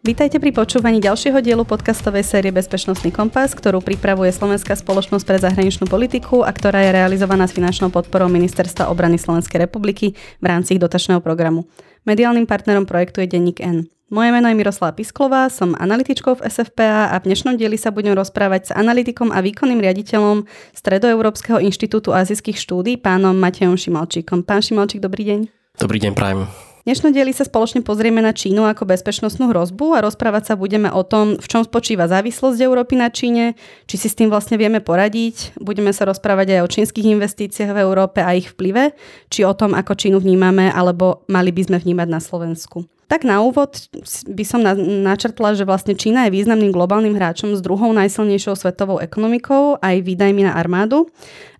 Vítajte pri počúvaní ďalšieho dielu podcastovej série Bezpečnostný kompas, ktorú pripravuje Slovenská spoločnosť pre zahraničnú politiku a ktorá je realizovaná s finančnou podporou Ministerstva obrany Slovenskej republiky v rámci ich dotačného programu. Mediálnym partnerom projektu je Denník N. Moje meno je Miroslava Pisklová, som analytičkou v SFPA a v dnešnom dieli sa budem rozprávať s analytikom a výkonným riaditeľom Stredoeurópskeho inštitútu azijských štúdí, pánom Matejom Šimalčíkom. Pán Šimalčík, dobrý deň. Dobrý deň, prajem dnešnom dieli sa spoločne pozrieme na Čínu ako bezpečnostnú hrozbu a rozprávať sa budeme o tom, v čom spočíva závislosť Európy na Číne, či si s tým vlastne vieme poradiť. Budeme sa rozprávať aj o čínskych investíciách v Európe a ich vplyve, či o tom, ako Čínu vnímame, alebo mali by sme vnímať na Slovensku. Tak na úvod by som načrtla, že vlastne Čína je významným globálnym hráčom s druhou najsilnejšou svetovou ekonomikou aj výdajmi na armádu.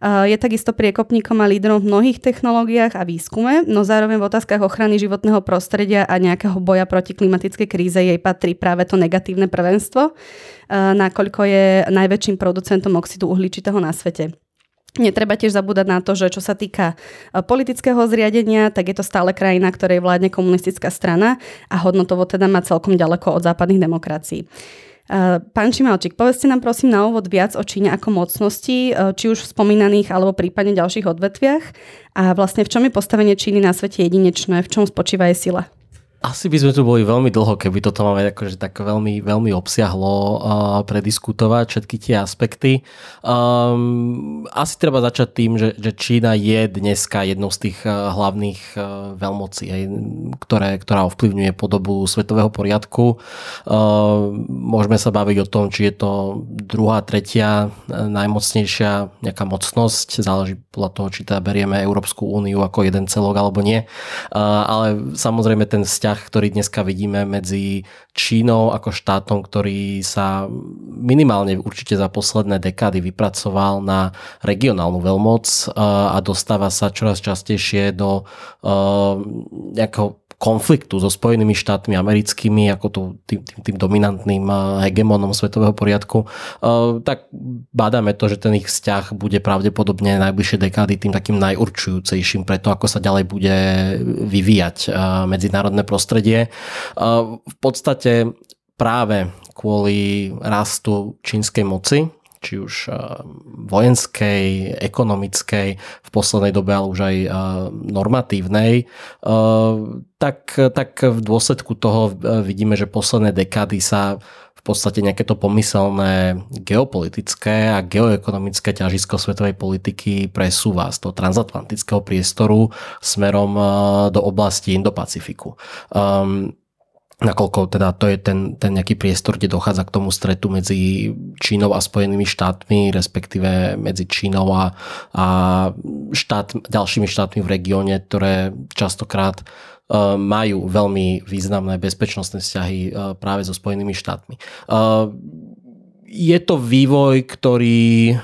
Je takisto priekopníkom a lídrom v mnohých technológiách a výskume, no zároveň v otázkach ochrany životného prostredia a nejakého boja proti klimatickej kríze jej patrí práve to negatívne prvenstvo, nakoľko je najväčším producentom oxidu uhličitého na svete. Netreba tiež zabúdať na to, že čo sa týka e, politického zriadenia, tak je to stále krajina, ktorej vládne komunistická strana a hodnotovo teda má celkom ďaleko od západných demokracií. E, pán Čimalčík, povedzte nám prosím na úvod viac o Číne ako mocnosti, e, či už v spomínaných alebo prípadne ďalších odvetviach a vlastne v čom je postavenie Číny na svete jedinečné, v čom spočíva jej sila? Asi by sme tu boli veľmi dlho, keby toto máme akože tak veľmi, veľmi obsiahlo uh, prediskutovať všetky tie aspekty. Um, asi treba začať tým, že, že Čína je dneska jednou z tých uh, hlavných uh, veľmocí, aj, ktoré, ktorá ovplyvňuje podobu svetového poriadku. Uh, môžeme sa baviť o tom, či je to druhá, tretia najmocnejšia nejaká mocnosť, záleží podľa toho, či teda berieme Európsku úniu ako jeden celok alebo nie. Uh, ale samozrejme ten vzťah vzťah, ktorý dneska vidíme medzi Čínou ako štátom, ktorý sa minimálne určite za posledné dekády vypracoval na regionálnu veľmoc a dostáva sa čoraz častejšie do nejakého konfliktu so Spojenými štátmi americkými ako to, tým, tým, tým dominantným eh, hegemónom svetového poriadku, eh, tak bádáme to, že ten ich vzťah bude pravdepodobne najbližšie dekády tým takým najurčujúcejším pre to, ako sa ďalej bude vyvíjať eh, medzinárodné prostredie. V podstate práve kvôli rastu čínskej moci, či už eh, vojenskej, ekonomickej, v poslednej dobe ale už aj eh, normatívnej, eh, tak, tak v dôsledku toho vidíme, že posledné dekády sa v podstate nejaké to pomyselné geopolitické a geoekonomické ťažisko svetovej politiky presúva z toho transatlantického priestoru smerom do oblasti Indo-Pacifiku. Um, nakoľko teda to je ten, ten nejaký priestor, kde dochádza k tomu stretu medzi Čínou a Spojenými štátmi, respektíve medzi Čínou a, a štát, ďalšími štátmi v regióne, ktoré častokrát uh, majú veľmi významné bezpečnostné vzťahy uh, práve so Spojenými štátmi. Uh, je to vývoj, ktorý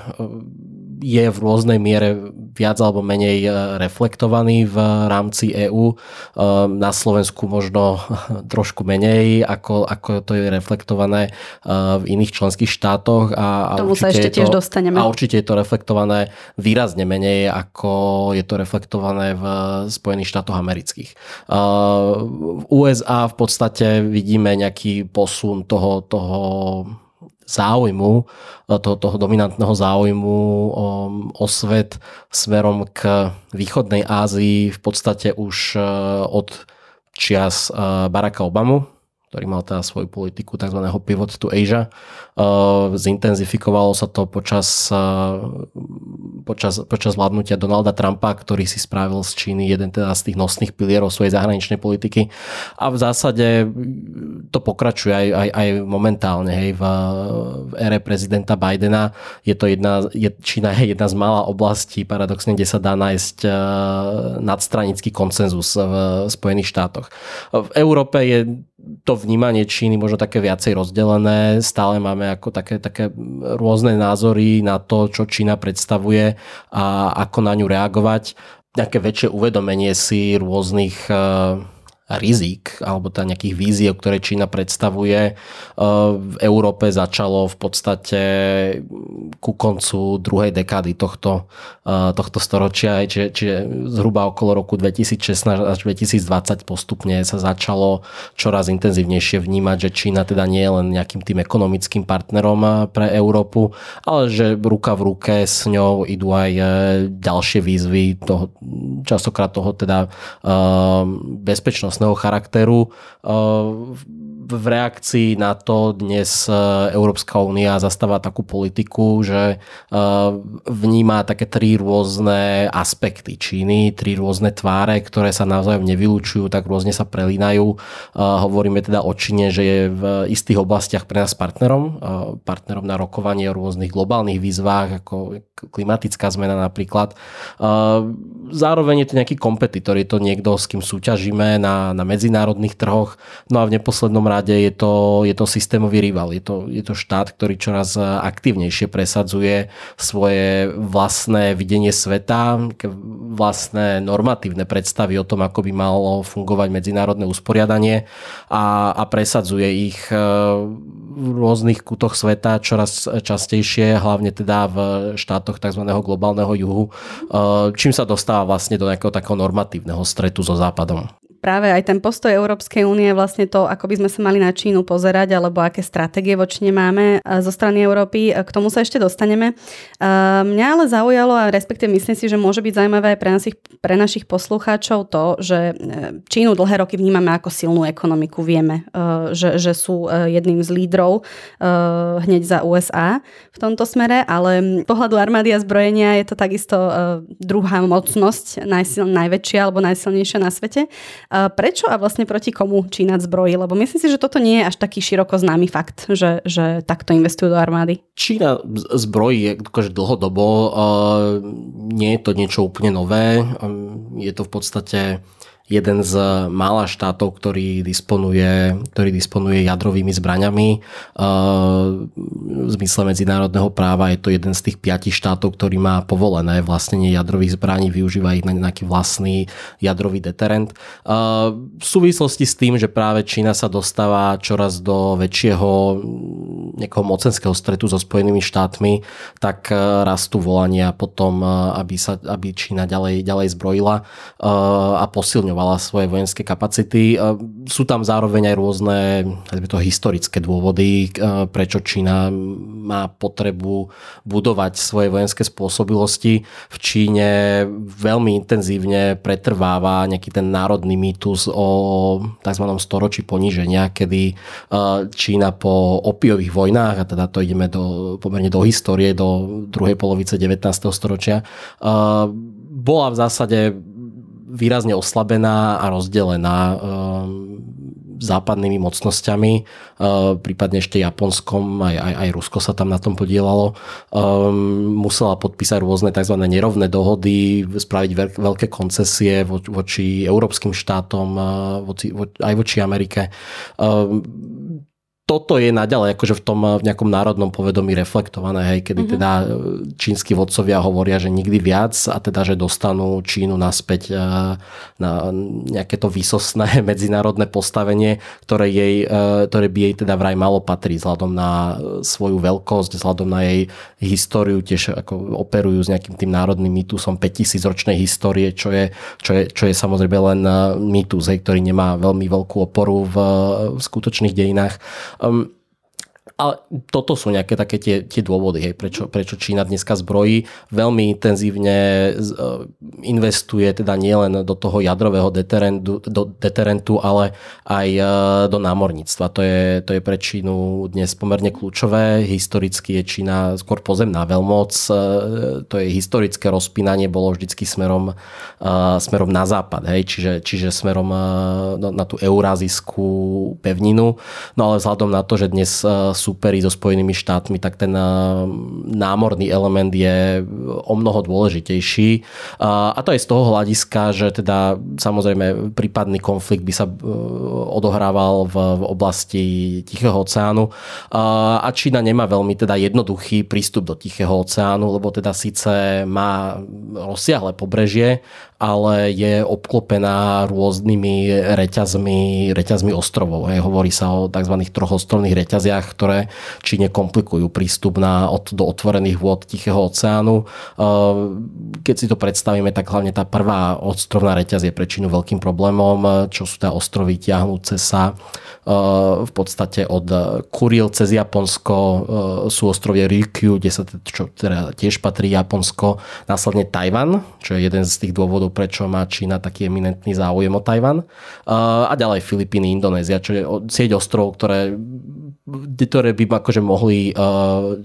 je v rôznej miere viac alebo menej e, reflektovaný v rámci EÚ. E, na Slovensku možno trošku menej, ako, ako to je reflektované e, v iných členských štátoch. A, Tomu sa ešte to, tiež dostaneme. A určite je to reflektované výrazne menej, ako je to reflektované v Spojených štátoch amerických. V USA v podstate vidíme nejaký posun toho, toho záujmu, e, toho, toho dominantného záujmu o, o svet smerom k východnej Ázii v podstate už e, od čias e, Baracka Obamu, ktorý mal teda svoju politiku tzv. pivot to Asia. Zintenzifikovalo sa to počas, počas, počas vládnutia Donalda Trumpa, ktorý si spravil z Číny jeden teda z tých nosných pilierov svojej zahraničnej politiky. A v zásade to pokračuje aj, aj, aj momentálne. Hej, v, v ére prezidenta Bidena je to jedna, je, Čína je jedna z mála oblastí, paradoxne, kde sa dá nájsť nadstranický konsenzus v Spojených štátoch. V Európe je to vnímanie Číny možno také viacej rozdelené. Stále máme ako také, také rôzne názory na to, čo Čína predstavuje a ako na ňu reagovať. Nejaké väčšie uvedomenie si rôznych uh, rizik alebo teda nejakých víziev, ktoré Čína predstavuje, v Európe začalo v podstate ku koncu druhej dekády tohto, tohto storočia, čiže, čiže zhruba okolo roku 2016 až 2020 postupne sa začalo čoraz intenzívnejšie vnímať, že Čína teda nie je len nejakým tým ekonomickým partnerom pre Európu, ale že ruka v ruke s ňou idú aj ďalšie výzvy toho, častokrát toho teda bezpečnostného charakteru v reakcii na to dnes e, Európska únia zastáva takú politiku, že e, vníma také tri rôzne aspekty Číny, tri rôzne tváre, ktoré sa navzájom nevylučujú, tak rôzne sa prelínajú. E, hovoríme teda o Číne, že je v istých oblastiach pre nás partnerom, partnerom na rokovanie o rôznych globálnych výzvach, ako klimatická zmena napríklad. Zároveň je to nejaký kompetitor, je to niekto, s kým súťažíme na, na medzinárodných trhoch, no a v neposlednom rade rade je to, je to systémový rival. Je to, je to štát, ktorý čoraz aktívnejšie presadzuje svoje vlastné videnie sveta, vlastné normatívne predstavy o tom, ako by malo fungovať medzinárodné usporiadanie a, a presadzuje ich e, v rôznych kútoch sveta čoraz častejšie, hlavne teda v štátoch tzv. globálneho juhu, e, čím sa dostáva vlastne do nejakého takého normatívneho stretu so Západom práve aj ten postoj Európskej únie, vlastne to, ako by sme sa mali na Čínu pozerať, alebo aké stratégie voči máme zo strany Európy, k tomu sa ešte dostaneme. Mňa ale zaujalo a respektíve myslím si, že môže byť zaujímavé aj pre našich, pre našich poslucháčov to, že e, Čínu dlhé roky vnímame ako silnú ekonomiku. Vieme, e, že, že sú e, jedným z lídrov hneď za USA v tomto smere, ale pohľadu armády a zbrojenia je to takisto druhá mocnosť, najsil, najväčšia alebo najsilnejšia na svete. Prečo a vlastne proti komu Čína zbrojí? Lebo myslím si, že toto nie je až taký široko známy fakt, že, že takto investujú do armády. Čína zbrojí akože dlhodobo. Nie je to niečo úplne nové. Je to v podstate jeden z mála štátov, ktorý disponuje, ktorý disponuje jadrovými zbraňami. V zmysle medzinárodného práva je to jeden z tých piatich štátov, ktorý má povolené vlastnenie jadrových zbraní, využíva ich na nejaký vlastný jadrový deterent. V súvislosti s tým, že práve Čína sa dostáva čoraz do väčšieho nejakého mocenského stretu so Spojenými štátmi, tak rastú volania potom, aby, sa, aby Čína ďalej, ďalej zbrojila a posilňovala posilňovala svoje vojenské kapacity. Sú tam zároveň aj rôzne to historické dôvody, prečo Čína má potrebu budovať svoje vojenské spôsobilosti. V Číne veľmi intenzívne pretrváva nejaký ten národný mýtus o tzv. storočí poníženia, kedy Čína po opiových vojnách, a teda to ideme do, pomerne do histórie, do druhej polovice 19. storočia, bola v zásade výrazne oslabená a rozdelená ehm, západnými mocnosťami, ehm, prípadne ešte Japonskom, aj, aj, aj Rusko sa tam na tom podielalo. Ehm, musela podpísať rôzne tzv. nerovné dohody, spraviť veľké koncesie voči európskym štátom, aj voči Amerike toto je naďalej akože v tom v nejakom národnom povedomí reflektované, hej, kedy mm-hmm. teda e, čínsky vodcovia hovoria, že nikdy viac a teda, že dostanú Čínu naspäť e, na nejaké to výsostné medzinárodné postavenie, ktoré, jej, e, ktoré by jej teda vraj malo patriť vzhľadom na svoju veľkosť, vzhľadom na jej históriu, tiež ako operujú s nejakým tým národným mýtusom 5000 ročnej histórie, čo je, čo je, čo je samozrejme len mýtus, hej, ktorý nemá veľmi veľkú oporu v, v skutočných dejinách. Um, ale toto sú nejaké také tie, tie dôvody, hej, prečo, prečo Čína dneska zbrojí. Veľmi intenzívne e, investuje teda nielen do toho jadrového deterentu, do deterentu, ale aj e, do námorníctva. To je, to je pre Čínu dnes pomerne kľúčové. Historicky je Čína skôr pozemná veľmoc. E, to je historické rozpínanie, bolo vždycky smerom, smerom na západ, hej, čiže, čiže smerom na tú eurázijskú pevninu. No ale vzhľadom na to, že dnes sú súperi so Spojenými štátmi, tak ten eh, námorný element je o mnoho dôležitejší. A to aj z toho hľadiska, že teda samozrejme prípadný konflikt by sa eh, odohrával v, oblasti Tichého oceánu. A Čína nemá veľmi teda jednoduchý prístup do Tichého oceánu, lebo teda síce má rozsiahle pobrežie, ale je obklopená rôznymi reťazmi, reťazmi ostrovov. Hej. Hovorí sa o tzv. trochostrovných reťaziach, ktoré Číne komplikujú prístup na, od, do otvorených vôd Tichého oceánu. Keď si to predstavíme, tak hlavne tá prvá ostrovná reťaz je pre Čínu veľkým problémom, čo sú tá ostrovy tiahnúce sa v podstate od Kuril cez Japonsko sú ostrovie Ryukyu, kde sa čo teda tiež patrí Japonsko, následne Tajvan, čo je jeden z tých dôvodov, prečo má Čína taký eminentný záujem o Tajvan a ďalej Filipíny, Indonézia, čo je sieť ostrovov, ktoré ktoré by akože mohli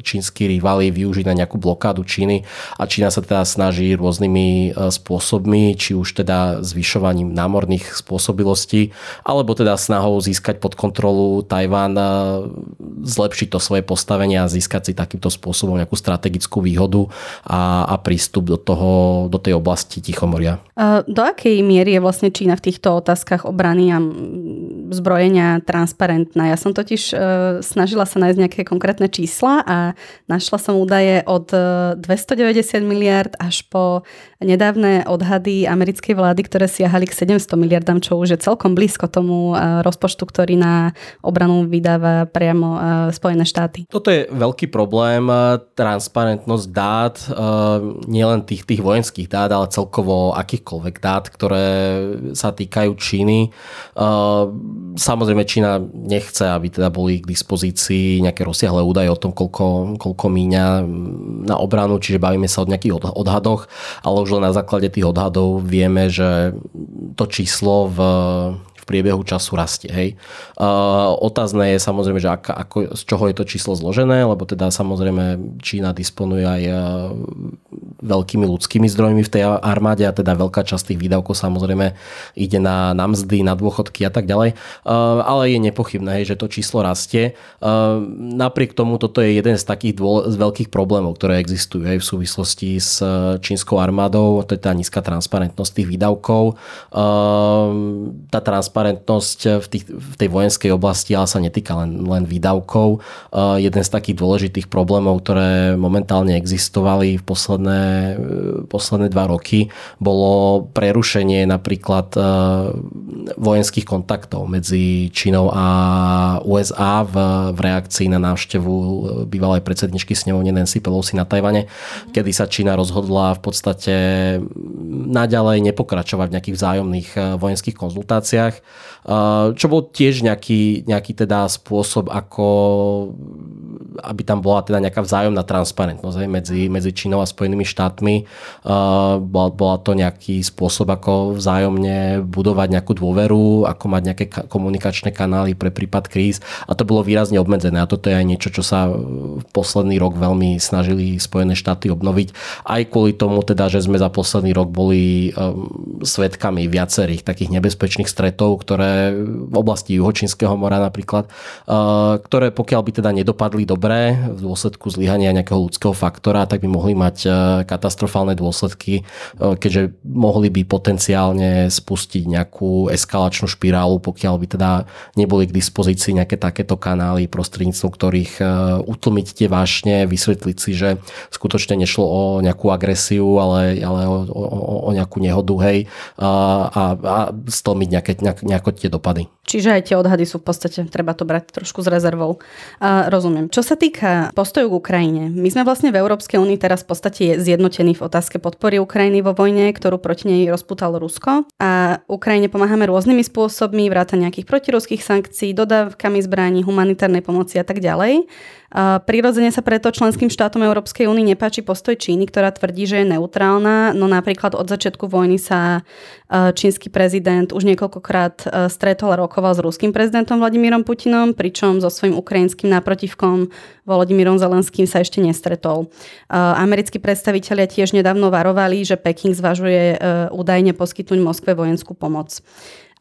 čínsky rivali využiť na nejakú blokádu Číny a Čína sa teda snaží rôznymi spôsobmi, či už teda zvyšovaním námorných spôsobilostí, alebo teda snahou získať pod kontrolu Tajván, zlepšiť to svoje postavenie a získať si takýmto spôsobom nejakú strategickú výhodu a, a prístup do, toho, do tej oblasti Tichomoria. Do akej miery je vlastne Čína v týchto otázkach obrany a zbrojenia transparentná? Ja som totiž snažila sa nájsť nejaké konkrétne čísla a našla som údaje od 290 e, miliard až po nedávne odhady americkej vlády, ktoré siahali k 700 miliardám, čo už je celkom blízko tomu e, rozpočtu, ktorý na obranu vydáva priamo Spojené štáty. Toto je veľký problém, transparentnosť dát, nielen tých, tých vojenských dát, ale celkovo akýchkoľvek dát, ktoré sa týkajú Číny. Samozrejme Čína nechce, aby teda boli k dispozícii nejaké rozsiahle údaje o tom, koľko, koľko míňa na obranu, čiže bavíme sa o nejakých odhadoch, ale už len na základe tých odhadov. Vieme, že to číslo v v priebehu času rastie. Hej. Uh, otázne je samozrejme, že ako, ako, z čoho je to číslo zložené, lebo teda samozrejme Čína disponuje aj uh, veľkými ľudskými zdrojmi v tej armáde a teda veľká časť tých výdavkov samozrejme ide na, na mzdy, na dôchodky a tak ďalej. Uh, ale je nepochybné, hej, že to číslo rastie. Uh, napriek tomu toto je jeden z takých dôle, z veľkých problémov, ktoré existujú hej, v súvislosti s čínskou armádou, to je tá nízka transparentnosť tých výdavkov. Uh, tá transparentnosť transparentnosť v, tých, v tej vojenskej oblasti, ale sa netýka len, len výdavkov. Uh, jeden z takých dôležitých problémov, ktoré momentálne existovali v posledné, uh, posledné dva roky, bolo prerušenie napríklad uh, vojenských kontaktov medzi Čínou a USA v, v reakcii na návštevu bývalej predsedničky snemovne Nancy Pelosi na Tajvane, kedy sa Čína rozhodla v podstate naďalej nepokračovať v nejakých vzájomných vojenských konzultáciách čo bol tiež nejaký, nejaký teda spôsob, ako aby tam bola teda nejaká vzájomná transparentnosť aj medzi, medzi Čínou a Spojenými štátmi. Bola, bola to nejaký spôsob, ako vzájomne budovať nejakú dôveru, ako mať nejaké komunikačné kanály pre prípad kríz a to bolo výrazne obmedzené a toto je aj niečo, čo sa v posledný rok veľmi snažili Spojené štáty obnoviť. Aj kvôli tomu teda, že sme za posledný rok boli um, svetkami viacerých takých nebezpečných stretov, ktoré v oblasti Juhočínskeho mora napríklad, ktoré pokiaľ by teda nedopadli dobre v dôsledku zlyhania nejakého ľudského faktora, tak by mohli mať katastrofálne dôsledky, keďže mohli by potenciálne spustiť nejakú eskalačnú špirálu, pokiaľ by teda neboli k dispozícii nejaké takéto kanály, prostredníctvom ktorých utlmiť tie vášne, vysvetliť si, že skutočne nešlo o nejakú agresiu, ale, ale o, o, o nejakú nehodu, hej, a, a, stlmiť nejaké, nejak, nejako tie dopady. Čiže aj tie odhady sú v podstate, treba to brať trošku s rezervou. A, rozumiem. Čo sa týka postoju k Ukrajine, my sme vlastne v Európskej únii teraz v podstate zjednotení v otázke podpory Ukrajiny vo vojne, ktorú proti nej rozputalo Rusko. A Ukrajine pomáhame rôznymi spôsobmi, vrátane nejakých protiruských sankcií, dodávkami zbraní, humanitárnej pomoci a tak ďalej. Prirodzene sa preto členským štátom Európskej únie nepáči postoj Číny, ktorá tvrdí, že je neutrálna, no napríklad od začiatku vojny sa čínsky prezident už niekoľkokrát stretol a rokoval s ruským prezidentom Vladimírom Putinom, pričom so svojím ukrajinským náprotivkom Volodymyrom Zelenským sa ešte nestretol. Americkí predstavitelia tiež nedávno varovali, že Peking zvažuje údajne poskytnúť Moskve vojenskú pomoc.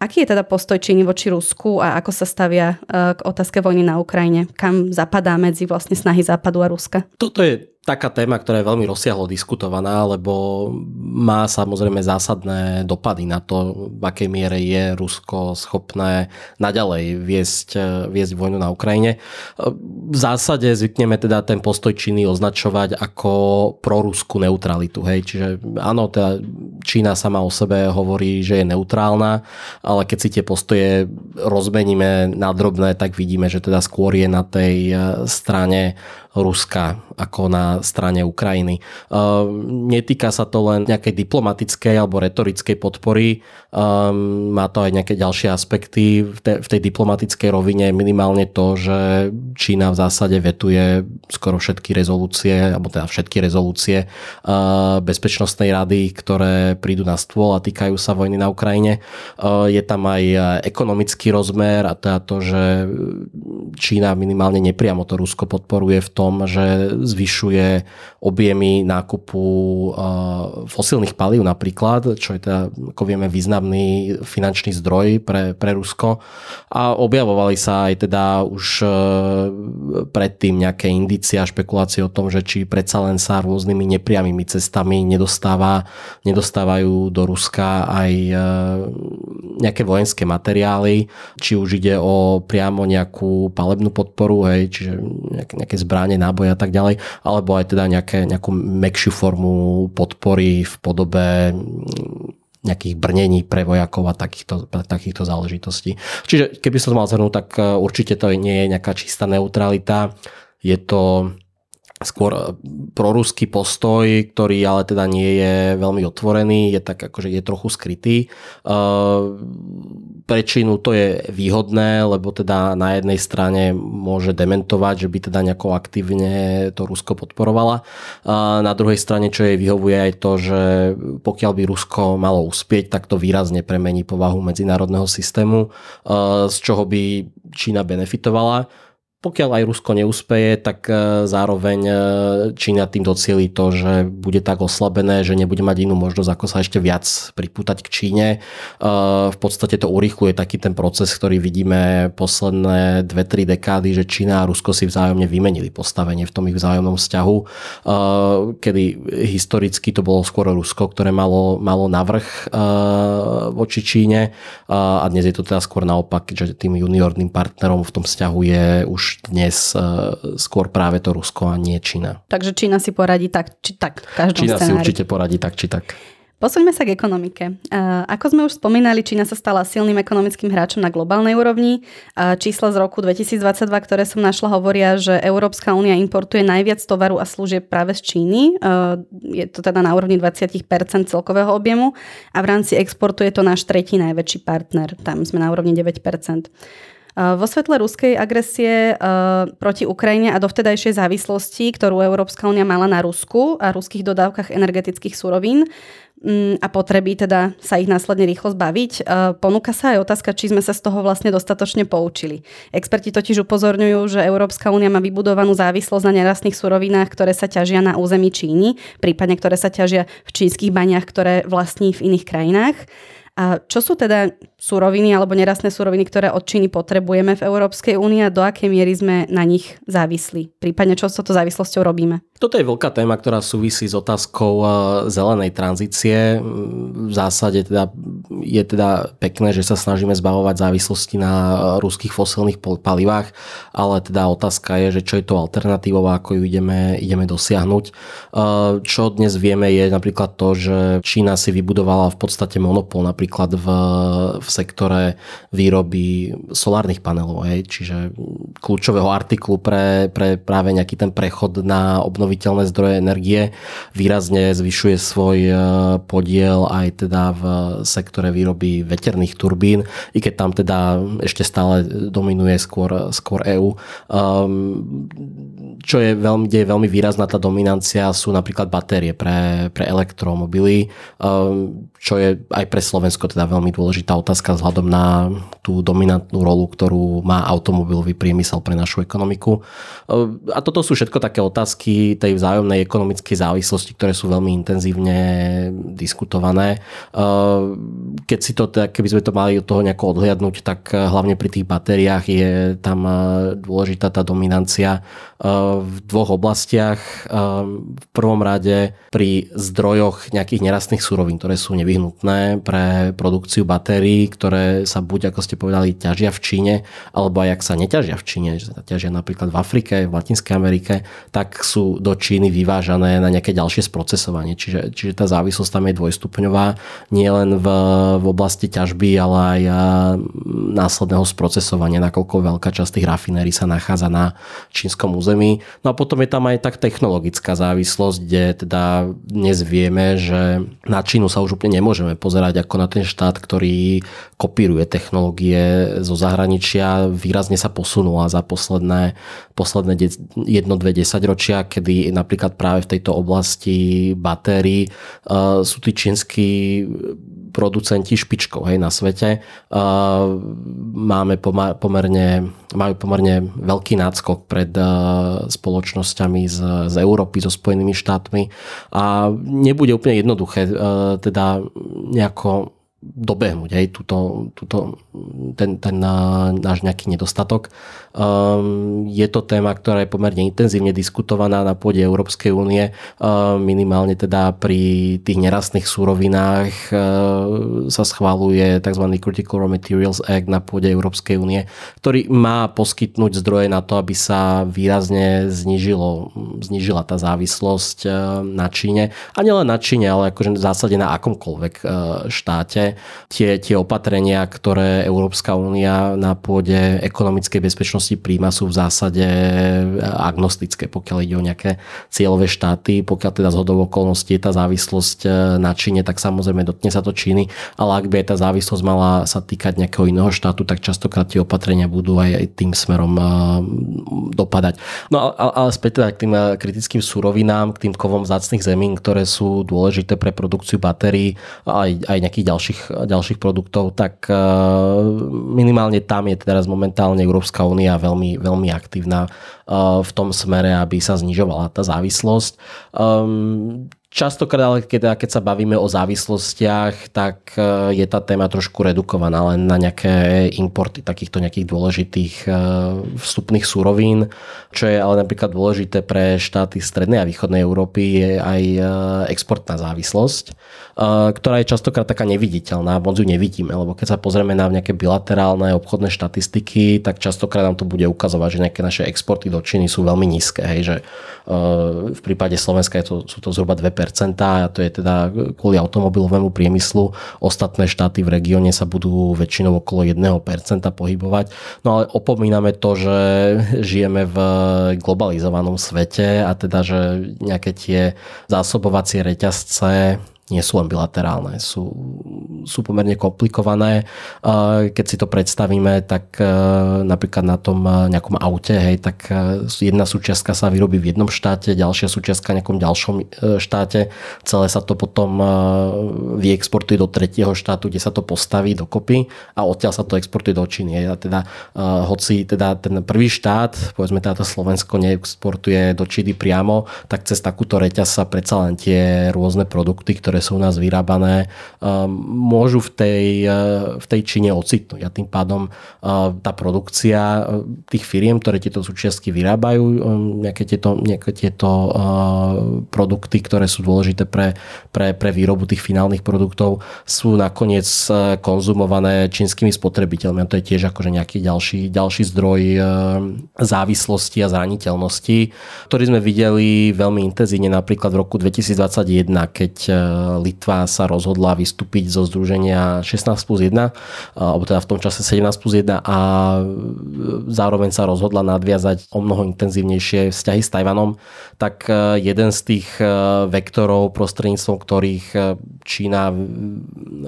Aký je teda postoj Číny voči Rusku a ako sa stavia e, k otázke vojny na Ukrajine? Kam zapadá medzi vlastne snahy Západu a Ruska? Toto je taká téma, ktorá je veľmi rozsiahlo diskutovaná, lebo má samozrejme zásadné dopady na to, v akej miere je Rusko schopné naďalej viesť, viesť vojnu na Ukrajine. V zásade zvykneme teda ten postoj Číny označovať ako proruskú neutralitu. Hej? Čiže áno, teda Čína sama o sebe hovorí, že je neutrálna, ale keď si tie postoje rozmeníme na drobné, tak vidíme, že teda skôr je na tej strane Ruska ako na strane Ukrajiny. Netýka sa to len nejakej diplomatickej alebo retorickej podpory, má to aj nejaké ďalšie aspekty v tej, v tej diplomatickej rovine, minimálne to, že Čína v zásade vetuje skoro všetky rezolúcie, alebo teda všetky rezolúcie Bezpečnostnej rady, ktoré prídu na stôl a týkajú sa vojny na Ukrajine. Je tam aj ekonomický rozmer a teda to, že Čína minimálne nepriamo to Rusko podporuje v tom, že zvyšuje objemy nákupu fosilných palív napríklad, čo je teda, ako vieme, významný finančný zdroj pre, pre Rusko. A objavovali sa aj teda už e, predtým nejaké indície a špekulácie o tom, že či predsa len sa rôznymi nepriamými cestami nedostáva, nedostávajú do Ruska aj e, nejaké vojenské materiály, či už ide o priamo nejakú palebnú podporu, hej, čiže nejaké, zbranie náboje a tak ďalej, alebo aj teda nejaké, nejakú mekšiu formu podpory v podobe nejakých brnení pre vojakov a takýchto, takýchto záležitostí. Čiže keby som to mal zhrnúť, tak e, určite to nie je nejaká čistá neutralita. Je to skôr e, proruský postoj, ktorý ale teda nie je veľmi otvorený, je tak akože je trochu skrytý. E, pre Čínu to je výhodné, lebo teda na jednej strane môže dementovať, že by teda nejako aktívne to Rusko podporovala. Na druhej strane, čo jej vyhovuje aj to, že pokiaľ by Rusko malo uspieť, tak to výrazne premení povahu medzinárodného systému, e, z čoho by Čína benefitovala pokiaľ aj Rusko neúspeje, tak e, zároveň e, Čína tým docieli to, že bude tak oslabené, že nebude mať inú možnosť, ako sa ešte viac pripútať k Číne. E, v podstate to urychluje taký ten proces, ktorý vidíme posledné 2-3 dekády, že Čína a Rusko si vzájomne vymenili postavenie v tom ich vzájomnom vzťahu, kedy historicky to bolo skôr Rusko, ktoré malo, malo navrh voči Číne a dnes je to teda skôr naopak, že tým juniorným partnerom v tom vzťahu je už dnes e, skôr práve to Rusko a nie Čína. Takže Čína si poradí tak, či tak. Každom Čína scenári. si určite poradí tak, či tak. Posuňme sa k ekonomike. Ako sme už spomínali, Čína sa stala silným ekonomickým hráčom na globálnej úrovni. Čísla z roku 2022, ktoré som našla, hovoria, že Európska únia importuje najviac tovaru a služieb práve z Číny. Je to teda na úrovni 20% celkového objemu a v rámci exportu je to náš tretí najväčší partner. Tam sme na úrovni 9%. Vo svetle ruskej agresie proti Ukrajine a dovtedajšej závislosti, ktorú Európska únia mala na Rusku a ruských dodávkach energetických surovín mm, a potreby teda sa ich následne rýchlo zbaviť, ponúka sa aj otázka, či sme sa z toho vlastne dostatočne poučili. Experti totiž upozorňujú, že Európska únia má vybudovanú závislosť na nerastných surovinách, ktoré sa ťažia na území Číny, prípadne ktoré sa ťažia v čínskych baniach, ktoré vlastní v iných krajinách. A čo sú teda suroviny alebo nerastné suroviny, ktoré od Číny potrebujeme v Európskej únii a do akej miery sme na nich závislí? Prípadne čo s touto závislosťou robíme? Toto je veľká téma, ktorá súvisí s otázkou e, zelenej tranzície. V zásade teda je teda pekné, že sa snažíme zbavovať závislosti na ruských fosilných palivách, ale teda otázka je, že čo je to alternatívou a ako ju ideme, ideme dosiahnuť. E, čo dnes vieme je napríklad to, že Čína si vybudovala v podstate monopol na napríklad v, v sektore výroby solárnych panelov, hej, čiže kľúčového artiklu pre, pre práve nejaký ten prechod na obnoviteľné zdroje energie výrazne zvyšuje svoj e, podiel aj teda v sektore výroby veterných turbín, i keď tam teda ešte stále dominuje skôr, skôr EU. Um, čo je veľmi, je veľmi výrazná tá dominancia sú napríklad batérie pre, pre elektromobily, um, čo je aj pre Slovensko Slovensko teda veľmi dôležitá otázka vzhľadom na tú dominantnú rolu, ktorú má automobilový priemysel pre našu ekonomiku. A toto sú všetko také otázky tej vzájomnej ekonomickej závislosti, ktoré sú veľmi intenzívne diskutované. keď si to, keby sme to mali od toho nejako odhliadnúť, tak hlavne pri tých batériách je tam dôležitá tá dominancia v dvoch oblastiach. V prvom rade pri zdrojoch nejakých nerastných surovín, ktoré sú nevyhnutné pre produkciu batérií, ktoré sa buď, ako ste povedali, ťažia v Číne, alebo aj ak sa neťažia v Číne, že sa ťažia napríklad v Afrike, v Latinskej Amerike, tak sú do Číny vyvážané na nejaké ďalšie sprocesovanie. Čiže, čiže tá závislosť tam je dvojstupňová, nie len v, v oblasti ťažby, ale aj následného sprocesovania, nakoľko veľká časť tých rafinérií sa nachádza na čínskom území území. No a potom je tam aj tak technologická závislosť, kde teda dnes vieme, že na Čínu sa už úplne nemôžeme pozerať ako na ten štát, ktorý kopíruje technológie zo zahraničia. Výrazne sa posunula za posledné, posledné jedno, dve desaťročia, kedy napríklad práve v tejto oblasti batérií uh, sú tí čínsky producenti špičkov hej, na svete. Uh, máme pomerne, majú pomerne veľký náskok pred uh, spoločnosťami z, z Európy, so Spojenými štátmi a nebude úplne jednoduché uh, teda nejako dobehnúť hej, túto, túto, ten, ten náš nejaký nedostatok. Um, je to téma, ktorá je pomerne intenzívne diskutovaná na pôde Európskej únie, um, minimálne teda pri tých nerastných súrovinách um, sa schváluje tzv. Critical Raw Materials Act na pôde Európskej únie, ktorý má poskytnúť zdroje na to, aby sa výrazne znižilo, znižila tá závislosť na Číne. A nielen na Číne, ale akože v zásade na akomkoľvek štáte. Tie, tie opatrenia, ktoré Európska únia na pôde ekonomickej bezpečnosti spoločnosti príjma sú v zásade agnostické, pokiaľ ide o nejaké cieľové štáty. Pokiaľ teda z okolností je tá závislosť e, na Číne, tak samozrejme dotkne sa to Číny, ale ak by aj tá závislosť mala sa týkať nejakého iného štátu, tak častokrát tie opatrenia budú aj, tým smerom e, dopadať. No ale, ale späť teda k tým e, kritickým surovinám, k tým kovom vzácných zemín, ktoré sú dôležité pre produkciu batérií a aj, aj nejakých ďalších, ďalších produktov, tak minimálne tam je teraz momentálne Európska únia únia veľmi, veľmi aktívna uh, v tom smere, aby sa znižovala tá závislosť. Častokrát, ale keď, keď sa bavíme o závislostiach, tak uh, je tá téma trošku redukovaná len na nejaké importy takýchto nejakých dôležitých uh, vstupných surovín, čo je ale napríklad dôležité pre štáty strednej a východnej Európy je aj exportná závislosť ktorá je častokrát taká neviditeľná, moc ju nevidíme, lebo keď sa pozrieme na nejaké bilaterálne obchodné štatistiky, tak častokrát nám to bude ukazovať, že nejaké naše exporty do Číny sú veľmi nízke, hej, že v prípade Slovenska je to, sú to zhruba 2% a to je teda kvôli automobilovému priemyslu. Ostatné štáty v regióne sa budú väčšinou okolo 1% pohybovať. No ale opomíname to, že žijeme v globalizovanom svete a teda, že nejaké tie zásobovacie reťazce nie sú len bilaterálne, sú, sú pomerne komplikované. Keď si to predstavíme, tak e, napríklad na tom e, nejakom aute, hej, tak e, jedna súčiastka sa vyrobí v jednom štáte, ďalšia súčiastka v nejakom ďalšom štáte, celé sa to potom vyexportuje do tretieho štátu, kde sa to postaví dokopy a odtiaľ sa to exportuje do Číny. A teda, hoci teda ten prvý štát, povedzme teda to Slovensko neexportuje do Číny priamo, tak cez takúto reťaz sa predsa len tie rôzne produkty, ktoré sú u nás vyrábané, um, môžu v tej, uh, v tej Číne ocitnúť. A tým pádom uh, tá produkcia tých firiem, ktoré tieto súčiastky vyrábajú, nejaké tieto, nejaké tieto produkty, ktoré sú dôležité pre, pre, pre výrobu tých finálnych produktov, sú nakoniec konzumované čínskymi spotrebiteľmi. A to je tiež akože nejaký ďalší, ďalší zdroj závislosti a zraniteľnosti, ktorý sme videli veľmi intenzívne napríklad v roku 2021, keď Litva sa rozhodla vystúpiť zo združenia 16 plus 1, alebo teda v tom čase 17 plus 1 a zároveň sa rozhodla nadviazať o mnoho intenzívnejšie vzťahy s Tajvanom, tak e, jeden z tých e, vektorov, prostredníctvom ktorých e, Čína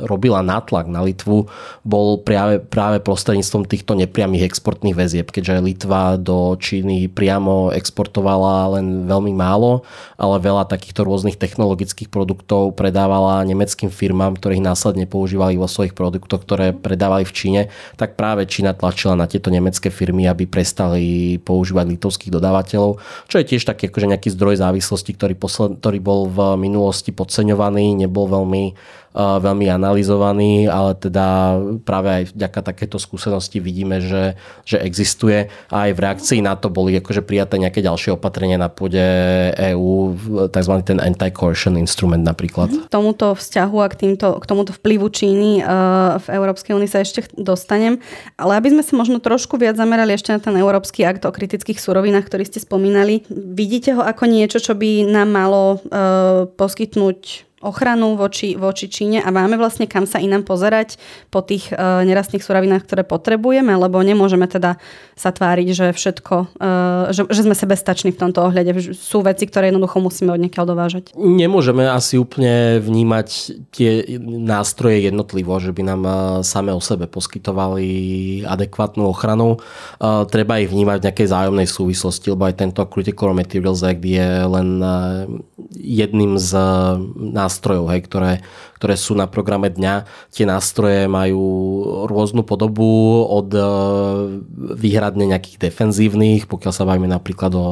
robila nátlak na Litvu, bol práve, práve prostredníctvom týchto nepriamých exportných väzieb, keďže Litva do Číny priamo exportovala len veľmi málo, ale veľa takýchto rôznych technologických produktov predávala nemeckým firmám, ktorých následne používali vo svojich produktoch, ktoré predávali v Číne, tak práve Čína tlačila na tieto nemecké firmy, aby prestali používať litovských dodávateľov, čo je tiež taký akože nejaký zdroj závislosti, ktorý, posled, ktorý bol v minulosti podceňovaný, nebol veľmi veľmi analyzovaný, ale teda práve aj vďaka takéto skúsenosti vidíme, že, že existuje a aj v reakcii na to boli akože prijaté nejaké ďalšie opatrenia na pôde EÚ, tzv. ten anti-coercion instrument napríklad. K tomuto vzťahu a k, týmto, k tomuto vplyvu Číny v Európskej únii sa ešte dostanem, ale aby sme sa možno trošku viac zamerali ešte na ten Európsky akt o kritických surovinách, ktorý ste spomínali. Vidíte ho ako niečo, čo by nám malo uh, poskytnúť ochranu voči, voči Číne a máme vlastne kam sa inám pozerať po tých uh, nerastných surovinách, ktoré potrebujeme, lebo nemôžeme teda sa tváriť, že všetko, uh, že, že sme sebestační v tomto ohľade. Sú veci, ktoré jednoducho musíme od niekiaľ dovážať. Nemôžeme asi úplne vnímať tie nástroje jednotlivo, že by nám uh, same o sebe poskytovali adekvátnu ochranu. Uh, treba ich vnímať v nejakej zájomnej súvislosti, lebo aj tento Critical Materials Act je len uh, jedným z nástrojov nástrojov, hej, ktoré, ktoré sú na programe dňa. Tie nástroje majú rôznu podobu od e, výhradne nejakých defenzívnych, pokiaľ sa bavíme napríklad o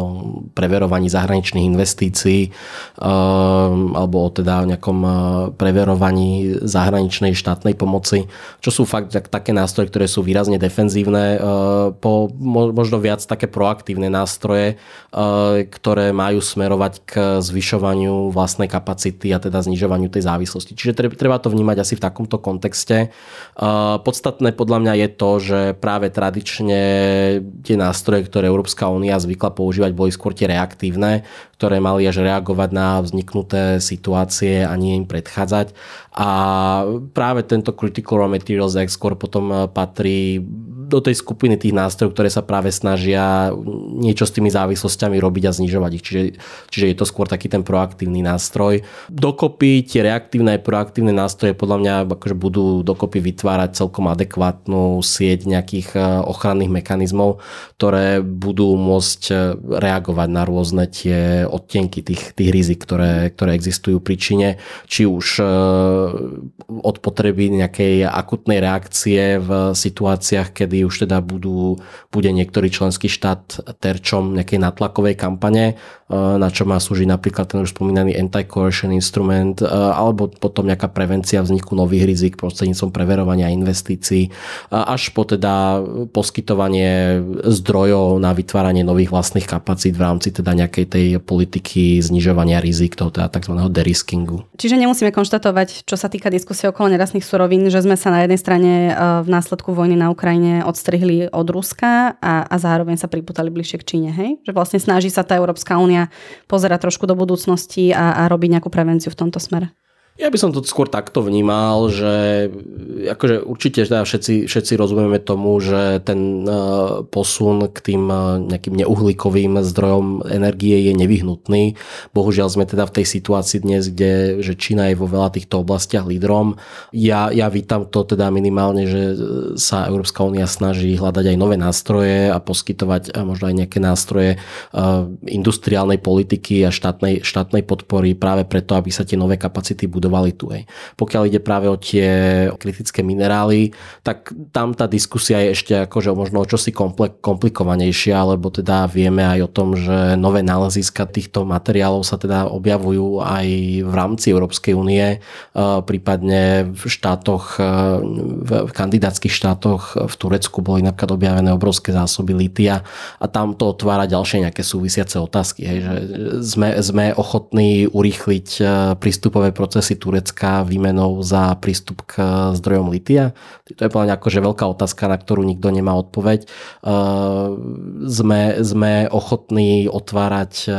preverovaní zahraničných investícií e, alebo o teda nejakom e, preverovaní zahraničnej štátnej pomoci, čo sú fakt také nástroje, ktoré sú výrazne defenzívne, po možno viac také proaktívne nástroje, ktoré majú smerovať k zvyšovaniu vlastnej kapacity a teda znižovaniu tej závislosti. Čiže treba to vnímať asi v takomto kontexte. Podstatné podľa mňa je to, že práve tradične tie nástroje, ktoré Európska únia zvykla používať, boli skôr tie reaktívne, ktoré mali až reagovať na vzniknuté situácie a nie im predchádzať. A práve tento Critical Raw Materials Act skôr potom patrí do tej skupiny tých nástrojov, ktoré sa práve snažia niečo s tými závislostiami robiť a znižovať ich. Čiže, čiže je to skôr taký ten proaktívny nástroj. Dokopy tie reaktívne aj proaktívne nástroje podľa mňa akože budú dokopy vytvárať celkom adekvátnu sieť nejakých e, ochranných mechanizmov, ktoré budú môcť e, reagovať na rôzne tie odtienky tých, tých rizik, ktoré, ktoré existujú pri Číne. Či už e, od potreby nejakej akutnej reakcie v situáciách, kedy už teda budú, bude niektorý členský štát terčom nejakej natlakovej kampane, e, na čo má slúžiť napríklad ten už spomínaný anti-coercion instrument, e, alebo potom nejaká prevencia vzniku nových rizik prostredníctvom preverovania investícií, až po teda poskytovanie zdrojov na vytváranie nových vlastných kapacít v rámci teda nejakej tej politiky znižovania rizik, toho teda tzv. deriskingu. Čiže nemusíme konštatovať, čo sa týka diskusie okolo nerastných surovín, že sme sa na jednej strane v následku vojny na Ukrajine odstrihli od Ruska a, a zároveň sa priputali bližšie k Číne, hej? Že vlastne snaží sa tá Európska únia pozerať trošku do budúcnosti a, a robiť nejakú prevenciu v tomto smere. Ja by som to skôr takto vnímal, že akože určite teda všetci, všetci rozumieme tomu, že ten e, posun k tým e, nejakým neuhlíkovým zdrojom energie je nevyhnutný. Bohužiaľ sme teda v tej situácii dnes, kde že Čína je vo veľa týchto oblastiach lídrom. Ja, ja vítam to teda minimálne, že sa Európska únia snaží hľadať aj nové nástroje a poskytovať možno aj nejaké nástroje e, industriálnej politiky a štátnej, štátnej podpory práve preto, aby sa tie nové kapacity budovali budovali. Hej. Pokiaľ ide práve o tie kritické minerály, tak tam tá diskusia je ešte akože možno o čosi komplikovanejšia, lebo teda vieme aj o tom, že nové náleziska týchto materiálov sa teda objavujú aj v rámci Európskej únie, prípadne v štátoch, v kandidátskych štátoch v Turecku boli napríklad objavené obrovské zásoby litia a tam to otvára ďalšie nejaké súvisiace otázky, hej, že sme, sme ochotní urýchliť prístupové procesy rámci Turecka výmenou za prístup k zdrojom litia? To je podľa akože veľká otázka, na ktorú nikto nemá odpoveď. Sme, sme ochotní otvárať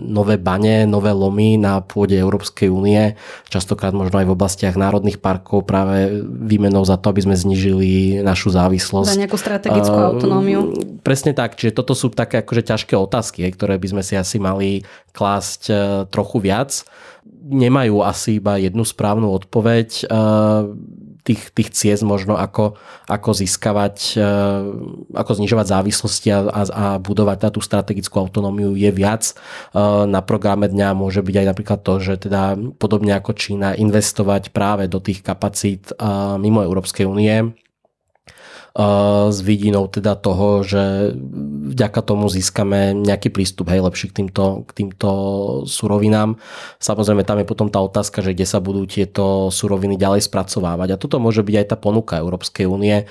nové bane, nové lomy na pôde Európskej únie, častokrát možno aj v oblastiach národných parkov práve výmenou za to, aby sme znižili našu závislosť. Za nejakú strategickú autonómiu. Presne tak, čiže toto sú také akože ťažké otázky, ktoré by sme si asi mali klásť trochu viac nemajú asi iba jednu správnu odpoveď. Eh, tých, tých ciest možno ako, ako získavať, eh, ako znižovať závislosti a, a, a budovať tú strategickú autonómiu je viac. Eh, na programe dňa môže byť aj napríklad to, že teda podobne ako Čína investovať práve do tých kapacít mimo Európskej únie s vidinou teda toho, že vďaka tomu získame nejaký prístup hej, lepší k týmto, k týmto surovinám. Samozrejme tam je potom tá otázka, že kde sa budú tieto suroviny ďalej spracovávať. A toto môže byť aj tá ponuka Európskej únie.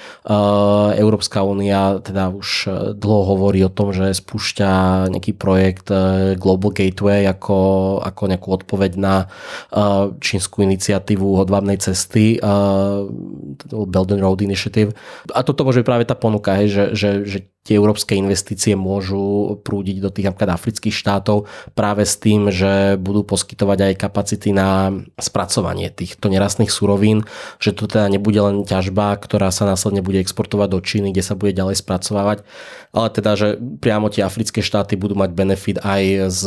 Európska únia teda už dlho hovorí o tom, že spúšťa nejaký projekt Global Gateway ako, ako nejakú odpoveď na čínsku iniciatívu hodvábnej cesty Belt and Road Initiative. A toto môže byť práve tá ponuka, hej, že, že, že tie európske investície môžu prúdiť do tých napríklad afrických štátov práve s tým, že budú poskytovať aj kapacity na spracovanie týchto nerastných surovín, že to teda nebude len ťažba, ktorá sa následne bude exportovať do Číny, kde sa bude ďalej spracovávať, ale teda, že priamo tie africké štáty budú mať benefit aj z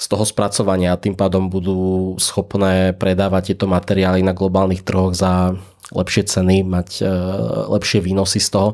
z toho spracovania a tým pádom budú schopné predávať tieto materiály na globálnych trhoch za lepšie ceny, mať e, lepšie výnosy z toho.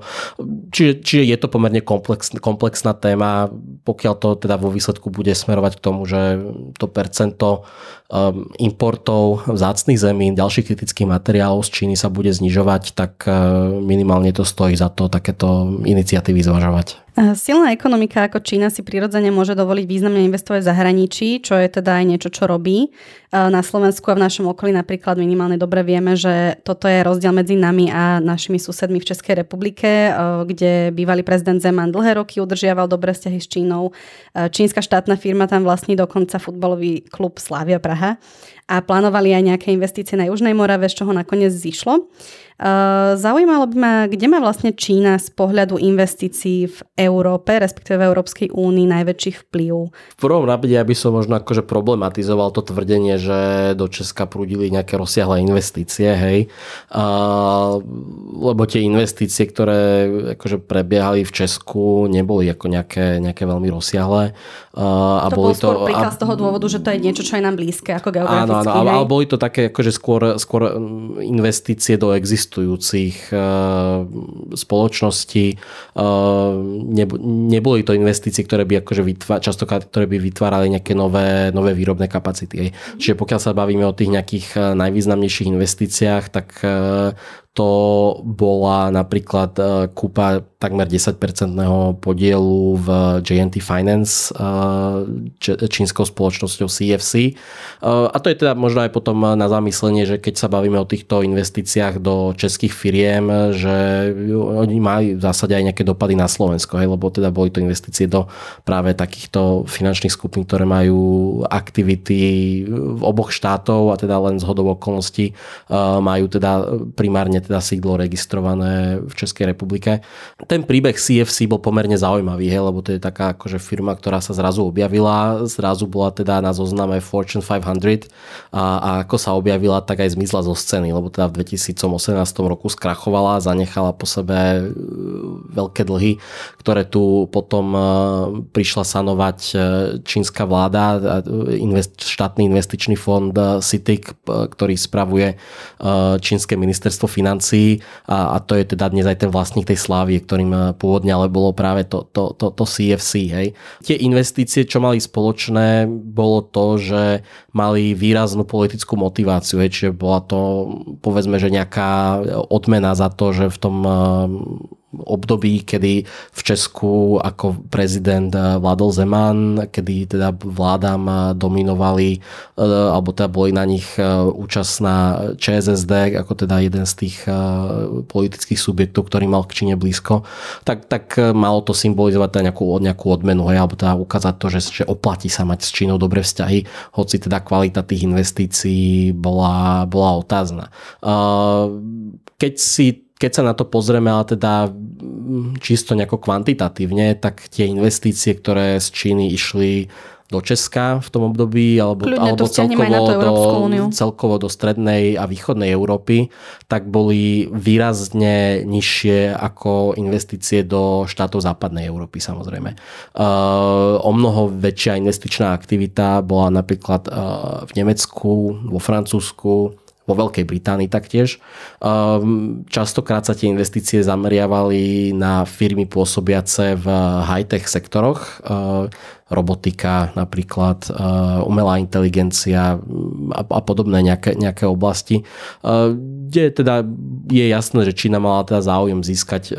Čiže, čiže je to pomerne komplex, komplexná téma, pokiaľ to teda vo výsledku bude smerovať k tomu, že to percento um, importov vzácných zemín, ďalších kritických materiálov z Číny sa bude znižovať, tak e, minimálne to stojí za to takéto iniciatívy zvažovať. Silná ekonomika ako Čína si prirodzene môže dovoliť významne investovať v zahraničí, čo je teda aj niečo, čo robí. Na Slovensku a v našom okolí napríklad minimálne dobre vieme, že toto je rozdiel medzi nami a našimi susedmi v Českej republike, kde bývalý prezident Zeman dlhé roky udržiaval dobré vzťahy s Čínou. Čínska štátna firma tam vlastní dokonca futbalový klub Slavia Praha a plánovali aj nejaké investície na Južnej Morave, z čoho nakoniec zišlo. Uh, zaujímalo by ma, kde má vlastne Čína z pohľadu investícií v Európe, respektíve v Európskej únii najväčší vplyv? V prvom rade ja by som možno akože problematizoval to tvrdenie, že do Česka prúdili nejaké rozsiahle investície, hej. Uh, lebo tie investície, ktoré akože prebiehali v Česku, neboli ako nejaké, nejaké veľmi rozsiahle. Uh, a to boli bol skôr to, príklad a... z toho dôvodu, že to je niečo, čo je nám blízke ako geograficky. Áno, áno, ale, ale boli to také akože skôr, skôr mm, investície do existujúcich existujúcich eh, spoločností. Eh, neboli to investície, ktoré by akože vytvá, častokrát, ktoré by vytvárali nejaké nové, nové výrobné kapacity. Čiže pokiaľ sa bavíme o tých nejakých eh, najvýznamnejších investíciách, tak to bola napríklad e, kúpa takmer 10-percentného podielu v JNT Finance e, čínskou spoločnosťou CFC. E, a to je teda možno aj potom na zamyslenie, že keď sa bavíme o týchto investíciách do českých firiem, že oni mali v zásade aj nejaké dopady na Slovensko, hej, lebo teda boli to investície do práve takýchto finančných skupín, ktoré majú aktivity v oboch štátov a teda len z hodov okolností majú teda primárne teda sídlo registrované v Českej republike. Ten príbeh CFC bol pomerne zaujímavý, hej, lebo to je taká akože firma, ktorá sa zrazu objavila, zrazu bola teda na zozname Fortune 500 a, a ako sa objavila, tak aj zmizla zo scény, lebo teda v 2018 roku skrachovala, zanechala po sebe e, veľké dlhy, ktoré tu potom e, prišla sanovať e, čínska vláda, invest, štátny investičný fond CITIC, ktorý spravuje čínske ministerstvo financí financií a, a to je teda dnes aj ten vlastník tej slávy, ktorým eh, pôvodne ale bolo práve to, to, to, to CFC. Hej. Tie investície, čo mali spoločné, bolo to, že mali výraznú politickú motiváciu, hej, čiže bola to povedzme, že nejaká odmena za to, že v tom eh, období, kedy v Česku ako prezident eh, vládol Zeman, kedy teda vládam eh, dominovali, eh, alebo teda boli na nich účastná ČSSD, ako teda jeden z tých politických subjektov, ktorý mal k Číne blízko, tak, tak malo to symbolizovať teda nejakú, nejakú odmenu, hej, alebo teda ukázať to, že, že oplatí sa mať s Čínou dobré vzťahy, hoci teda kvalita tých investícií bola, bola otázna. Keď si keď sa na to pozrieme, ale teda mm, čisto nejako kvantitatívne, tak tie investície, ktoré z Číny išli do Česka v tom období, alebo, alebo celkovo, do, celkovo do strednej a východnej Európy, tak boli výrazne nižšie ako investície do štátov západnej Európy samozrejme. Uh, o mnoho väčšia investičná aktivita bola napríklad uh, v Nemecku, vo Francúzsku, vo Veľkej Británii taktiež. Ehm, častokrát sa tie investície zameriavali na firmy pôsobiace v high-tech sektoroch. Ehm, robotika napríklad, umelá inteligencia a, a podobné nejaké, nejaké oblasti, kde teda je jasné, že Čína mala teda záujem získať,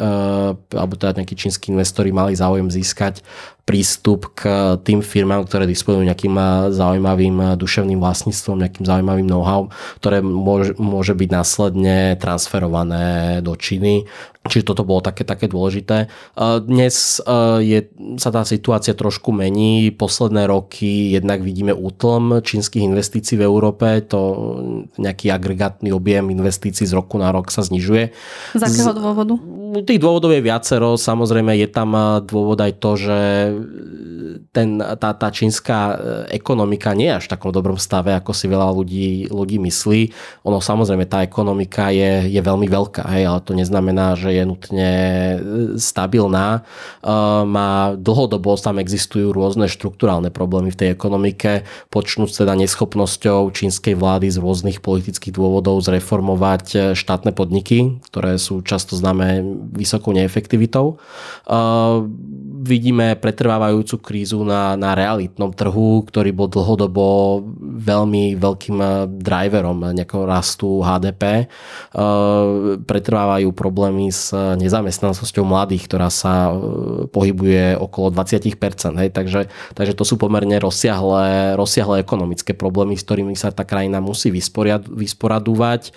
alebo teda nejakí čínsky investori mali záujem získať prístup k tým firmám, ktoré disponujú nejakým eh, zaujímavým eh, duševným vlastníctvom, nejakým zaujímavým know-how, ktoré môže, môže byť následne transferované do Číny. Čiže toto bolo také, také dôležité. Eh, dnes je, sa tá situácia trošku mení. Posledné roky jednak vidíme útlm čínskych investícií v Európe. To nejaký agregátny objem investícií z roku na rok sa znižuje. Z akého dôvodu? Tých dôvodov je viacero. Samozrejme je tam dôvod aj to, že ten, tá, tá čínska e, ekonomika nie je až v takom dobrom stave, ako si veľa ľudí, ľudí myslí. Ono samozrejme, tá ekonomika je, je veľmi veľká, hej, ale to neznamená, že je nutne stabilná. Má dlhodobo tam existujú rôzne štruktúrálne problémy v tej ekonomike, počnúť teda neschopnosťou čínskej vlády z rôznych politických dôvodov zreformovať štátne podniky, ktoré sú často známe vysokou neefektivitou. Vidíme pretrvávajúcu krízu na, na realitnom trhu, ktorý bol dlhodobo veľmi veľkým eh, driverom nejakého rastu HDP. Eh, pretrvávajú problémy s nezamestnanosťou mladých, ktorá sa pohybuje okolo 20%. Hej, takže, takže to sú pomerne rozsiahle, rozsiahle ekonomické problémy, s ktorými sa tá krajina musí vysporiad, vysporadúvať.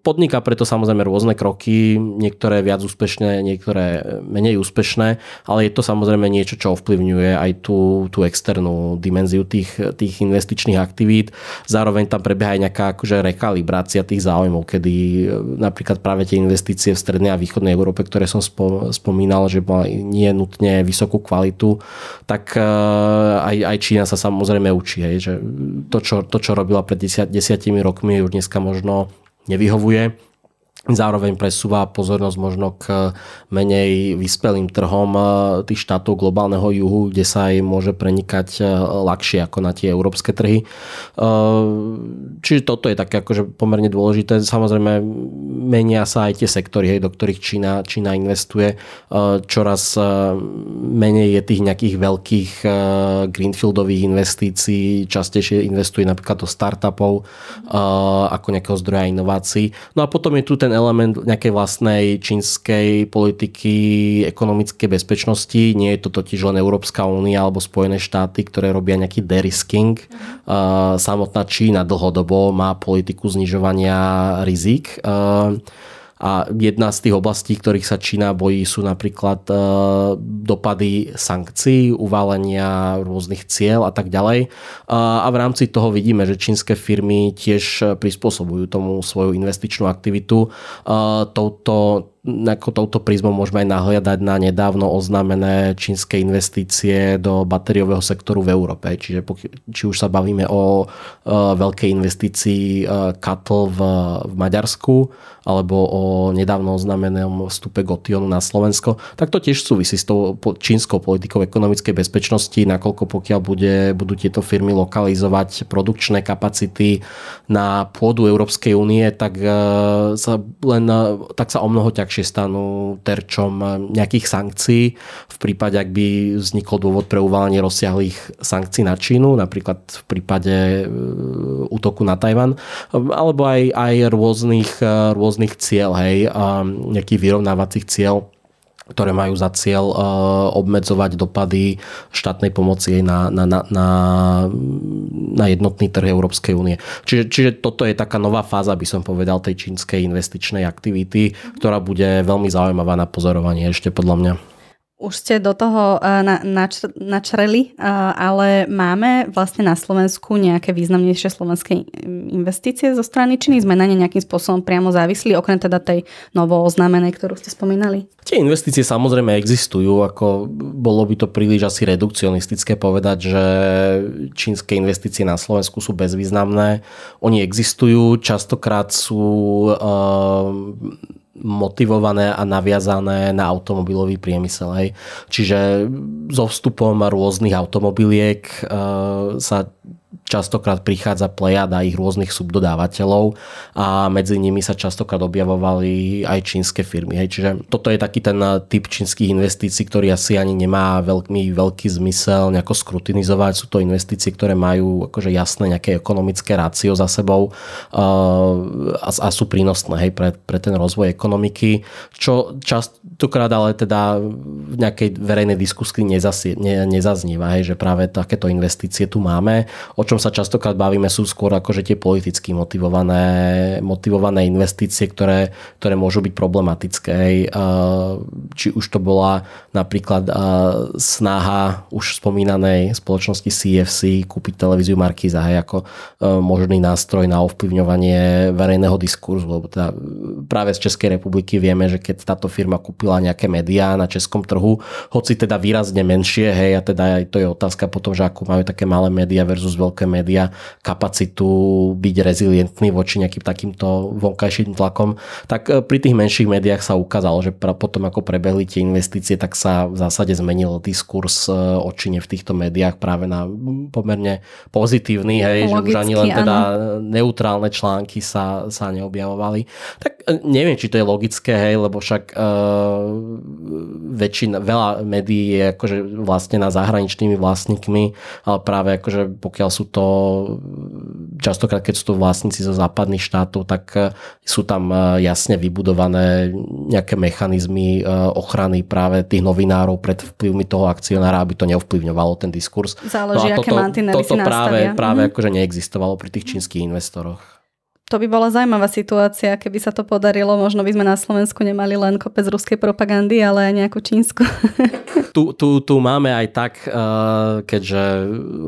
Podniká preto samozrejme rôzne kroky, niektoré viac úspešné, niektoré menej úspešné, ale je to samozrejme niečo, čo ovplyvňuje aj tú, tú externú dimenziu tých, tých investičných aktivít. Zároveň tam prebieha aj nejaká akože rekalibrácia tých záujmov, kedy e, napríklad práve tie investície v strednej a východnej Európe, ktoré som spomínal, že nie nutne vysokú kvalitu, tak e, aj, aj Čína sa samozrejme učí, hej, že to čo, to, čo robila pred desiatimi rokmi, už dneska možno nevyhovuje Zároveň presúva pozornosť možno k menej vyspelým trhom eh, tých štátov globálneho juhu, kde sa aj môže prenikať eh, ľahšie ako na tie európske trhy. Eh, čiže toto je také akože pomerne dôležité. Samozrejme menia sa aj tie sektory, hej, do ktorých Čína, Čína investuje. Čoraz menej je tých nejakých veľkých greenfieldových investícií. Častejšie investuje napríklad do startupov ako nejakého zdroja inovácií. No a potom je tu ten element nejakej vlastnej čínskej politiky, ekonomickej bezpečnosti. Nie je to totiž len Európska únia alebo Spojené štáty, ktoré robia nejaký derisking. Uh, samotná Čína dlhodobo má politiku znižovania rizik. Uh, a jedna z tých oblastí, ktorých sa Čína bojí, sú napríklad e, dopady sankcií, uvalenia rôznych cieľ a tak ďalej. A v rámci toho vidíme, že čínske firmy tiež prispôsobujú tomu svoju investičnú aktivitu touto ako touto prízmou môžeme aj nahliadať na nedávno oznámené čínske investície do batériového sektoru v Európe. Čiže či už sa bavíme o uh, veľkej investícii uh, Katl v, v Maďarsku alebo o nedávno oznámenom vstupe Gotionu na Slovensko, tak to tiež súvisí s tou čínskou politikou ekonomickej bezpečnosti, nakoľko pokiaľ bude, budú tieto firmy lokalizovať produkčné kapacity na pôdu Európskej únie, tak, uh, sa len, tak sa o mnoho ťažšie ľahšie stanú terčom nejakých sankcií. V prípade, ak by vznikol dôvod pre uvalenie rozsiahlých sankcií na Čínu, napríklad v prípade e, útoku na Tajvan, alebo aj, aj rôznych, e, rôznych cieľ, hej, nejakých vyrovnávacích cieľ ktoré majú za cieľ uh, obmedzovať dopady štátnej pomoci na, na, na, na, na jednotný trh Európskej únie. Čiže, čiže toto je taká nová fáza, by som povedal, tej čínskej investičnej aktivity, ktorá bude veľmi zaujímavá na pozorovanie ešte podľa mňa. Už ste do toho uh, nač, načreli, uh, ale máme vlastne na Slovensku nejaké významnejšie slovenské investície zo strany Číny? Sme na ne nejakým spôsobom priamo závislí, okrem teda tej novo oznámenej, ktorú ste spomínali? Tie investície samozrejme existujú, ako bolo by to príliš asi redukcionistické povedať, že čínske investície na Slovensku sú bezvýznamné. Oni existujú, častokrát sú uh, motivované a naviazané na automobilový priemysel. Hej. Čiže so vstupom rôznych automobiliek uh, sa častokrát prichádza plejada ich rôznych subdodávateľov a medzi nimi sa častokrát objavovali aj čínske firmy. Hej. Čiže toto je taký ten typ čínskych investícií, ktorý asi ani nemá veľmi veľký zmysel nejako skrutinizovať. Sú to investície, ktoré majú akože jasné nejaké ekonomické rácio za sebou a, a sú prínosné hej, pre, pre ten rozvoj ekonomiky, čo častokrát ale teda v nejakej verejnej diskusii nezasie, ne, nezazníva, hej, že práve takéto investície tu máme. O čom sa častokrát bavíme sú skôr akože tie politicky motivované, motivované investície, ktoré, ktoré môžu byť problematické. Či už to bola napríklad snaha už spomínanej spoločnosti CFC kúpiť televíziu Markiza hej, ako možný nástroj na ovplyvňovanie verejného diskurzu, lebo teda práve z Českej republiky vieme, že keď táto firma kúpila nejaké médiá na českom trhu, hoci teda výrazne menšie, hej, a teda aj to je otázka potom, že ako majú také malé médiá versus veľké médiá kapacitu byť rezilientný voči nejakým takýmto vonkajším tlakom, tak e, pri tých menších médiách sa ukázalo, že potom ako prebehli tie investície, tak sa v zásade zmenil diskurs e, o Číne v týchto médiách práve na pomerne pozitívny, hej, Logicky, že už ani len teda neutrálne články sa, sa neobjavovali. Tak e, neviem, či to je logické, hej, lebo však uh, väčšina, veľa médií je akože vlastne na zahraničnými vlastníkmi, ale práve akože pokiaľ sú to častokrát, keď sú to vlastníci zo západných štátov, tak uh, sú tam uh, jasne vybudované nejaké mechanizmy uh, ochrany práve tých novinárov pred vplyvmi toho akcionára, aby to neovplyvňovalo ten diskurs. Záleží, no a toto, aké toto práve, práve mm-hmm. akože neexistovalo pri tých čínskych investoroch. To by bola zaujímavá situácia, keby sa to podarilo. Možno by sme na Slovensku nemali len kopec ruskej propagandy, ale aj nejakú čínsku. Tu, tu, tu máme aj tak, eh, keďže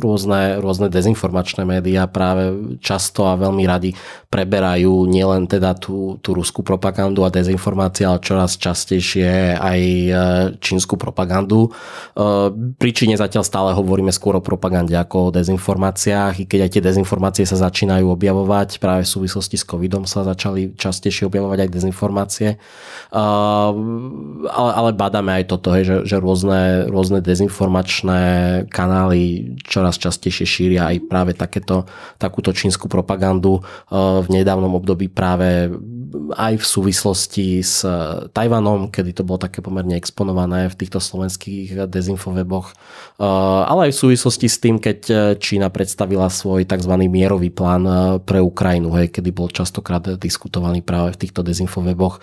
rôzne, rôzne dezinformačné médiá práve často a veľmi radi preberajú nielen teda tú, tú ruskú propagandu a dezinformácie, ale čoraz častejšie aj eh, čínsku propagandu. Eh, pri Číne zatiaľ stále hovoríme skôr o propagande ako o dezinformáciách, i keď aj tie dezinformácie sa začínajú objavovať práve v súvislosti s covidom sa začali častejšie objavovať aj dezinformácie. Ale, ale badáme aj toto, že, že rôzne rôzne, rôzne dezinformačné kanály čoraz častejšie šíria aj práve takéto, takúto čínsku propagandu. Eh, v nedávnom období práve aj v súvislosti s Tajvanom, kedy to bolo také pomerne exponované v týchto slovenských dezinfoveboch, eh, ale aj v súvislosti s tým, keď Čína predstavila svoj tzv. mierový plán pre Ukrajinu, hej, kedy bol častokrát diskutovaný práve v týchto dezinfoweboch,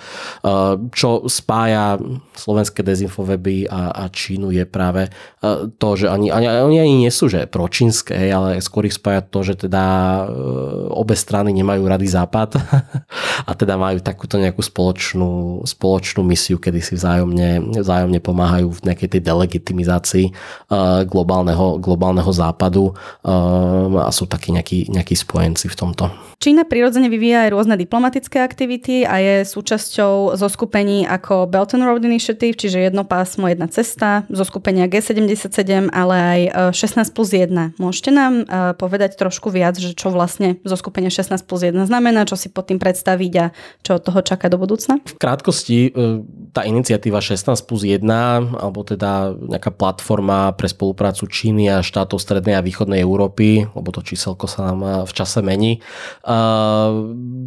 čo spája slovenské dezinfoweby a, a Čínu je práve e, to, že ani, ani, oni ani nie sú že pročínske, ale skôr ich spája to, že teda e, obe strany nemajú rady západ a teda majú takúto nejakú spoločnú, spoločnú misiu, kedy si vzájomne, vzájomne pomáhajú v nejakej tej delegitimizácii e, globálneho, globálneho západu a sú takí nejakí, nejakí spojenci v tomto. Čína prirodzene vyvíja aj rôzne diplomatické aktivity a je súčasťou zo skupení ako Belt and Road Initiative, čiže jedno pásmo, jedna cesta, zo skupenia G77, ale aj 16 e, plus 1. Môžete nám e, povedať trošku viac, že čo vlastne zo skupenia 16 plus 1 znamená, čo si pod tým predstaviť a čo od toho čaká do budúcna? V krátkosti e, tá iniciatíva 16 plus 1, alebo teda nejaká platforma pre spoluprácu Číny a štátov Strednej a Východnej Európy, lebo to číselko sa nám v čase mení,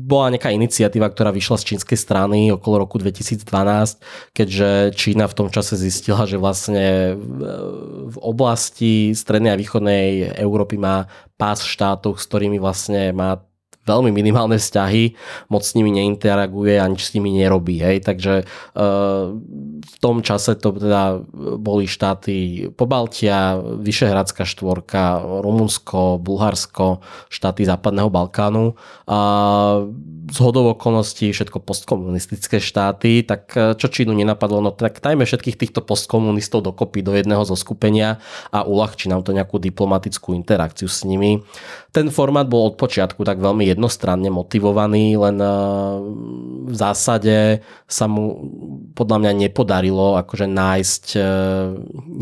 bola nejaká iniciatíva, ktorá vyšla z čínskej strany okolo roku 2012, keďže Čína v tom čase zistila, že vlastne v oblasti strednej a východnej Európy má pás štátov, s ktorými vlastne má veľmi minimálne vzťahy, moc s nimi neinteraguje a nič s nimi nerobí. Hej. Takže e, v tom čase to teda boli štáty Pobaltia, Vyšehradská štvorka, Rumunsko, Bulharsko, štáty Západného Balkánu. A z hodov okolností všetko postkomunistické štáty, tak e, čo Čínu nenapadlo, no tak dajme všetkých týchto postkomunistov dokopy do jedného zo skupenia a uľahčí nám to nejakú diplomatickú interakciu s nimi. Ten formát bol od počiatku tak veľmi jednostranne motivovaný, len e, v zásade sa mu podľa mňa nepodarilo akože nájsť e,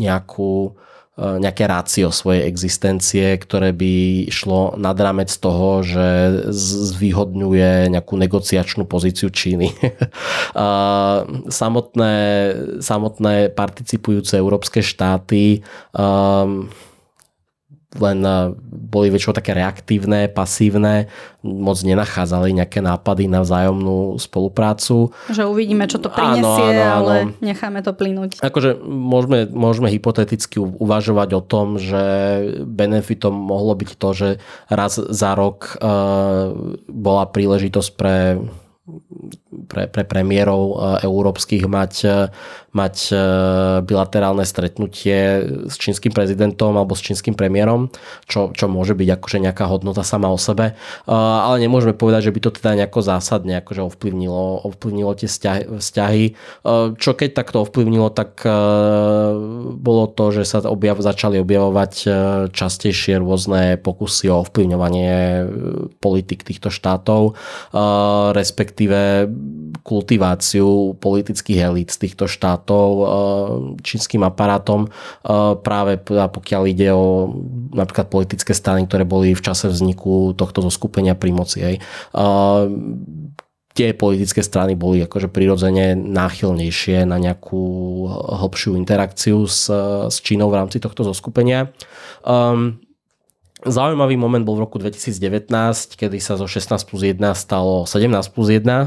nejakú E, nejaké rácio svojej existencie, ktoré by šlo nad rámec toho, že zvýhodňuje nejakú negociačnú pozíciu Číny. samotné, samotné participujúce európske štáty um, len boli väčšinou také reaktívne, pasívne, moc nenachádzali nejaké nápady na vzájomnú spoluprácu. Že uvidíme, čo to prinesie, áno, áno, áno. ale necháme to plynúť. Akože môžeme, môžeme hypoteticky uvažovať o tom, že benefitom mohlo byť to, že raz za rok uh, bola príležitosť pre pre, pre premiérov e, európskych mať, e, mať e, bilaterálne stretnutie s čínskym prezidentom alebo s čínskym premiérom, čo, čo môže byť akože nejaká hodnota sama o sebe. Ale nemôžeme povedať, že by to teda nejako zásadne akože ovplyvnilo, ovplyvnilo tie vzťahy. Čo keď takto ovplyvnilo, tak bolo to, že sa objav, začali objavovať častejšie rôzne pokusy o ovplyvňovanie politik týchto štátov, respektíve kultiváciu politických elít z týchto štátov eh, čínskym aparátom eh, práve pokiaľ ide o napríklad politické strany, ktoré boli v čase vzniku tohto zoskupenia pri moci. Hej. Eh, tie politické strany boli akože prirodzene náchylnejšie na nejakú hlbšiu interakciu s, s Čínou v rámci tohto zoskupenia. Um, Zaujímavý moment bol v roku 2019, kedy sa zo 16 plus 1 stalo 17 plus 1, eh,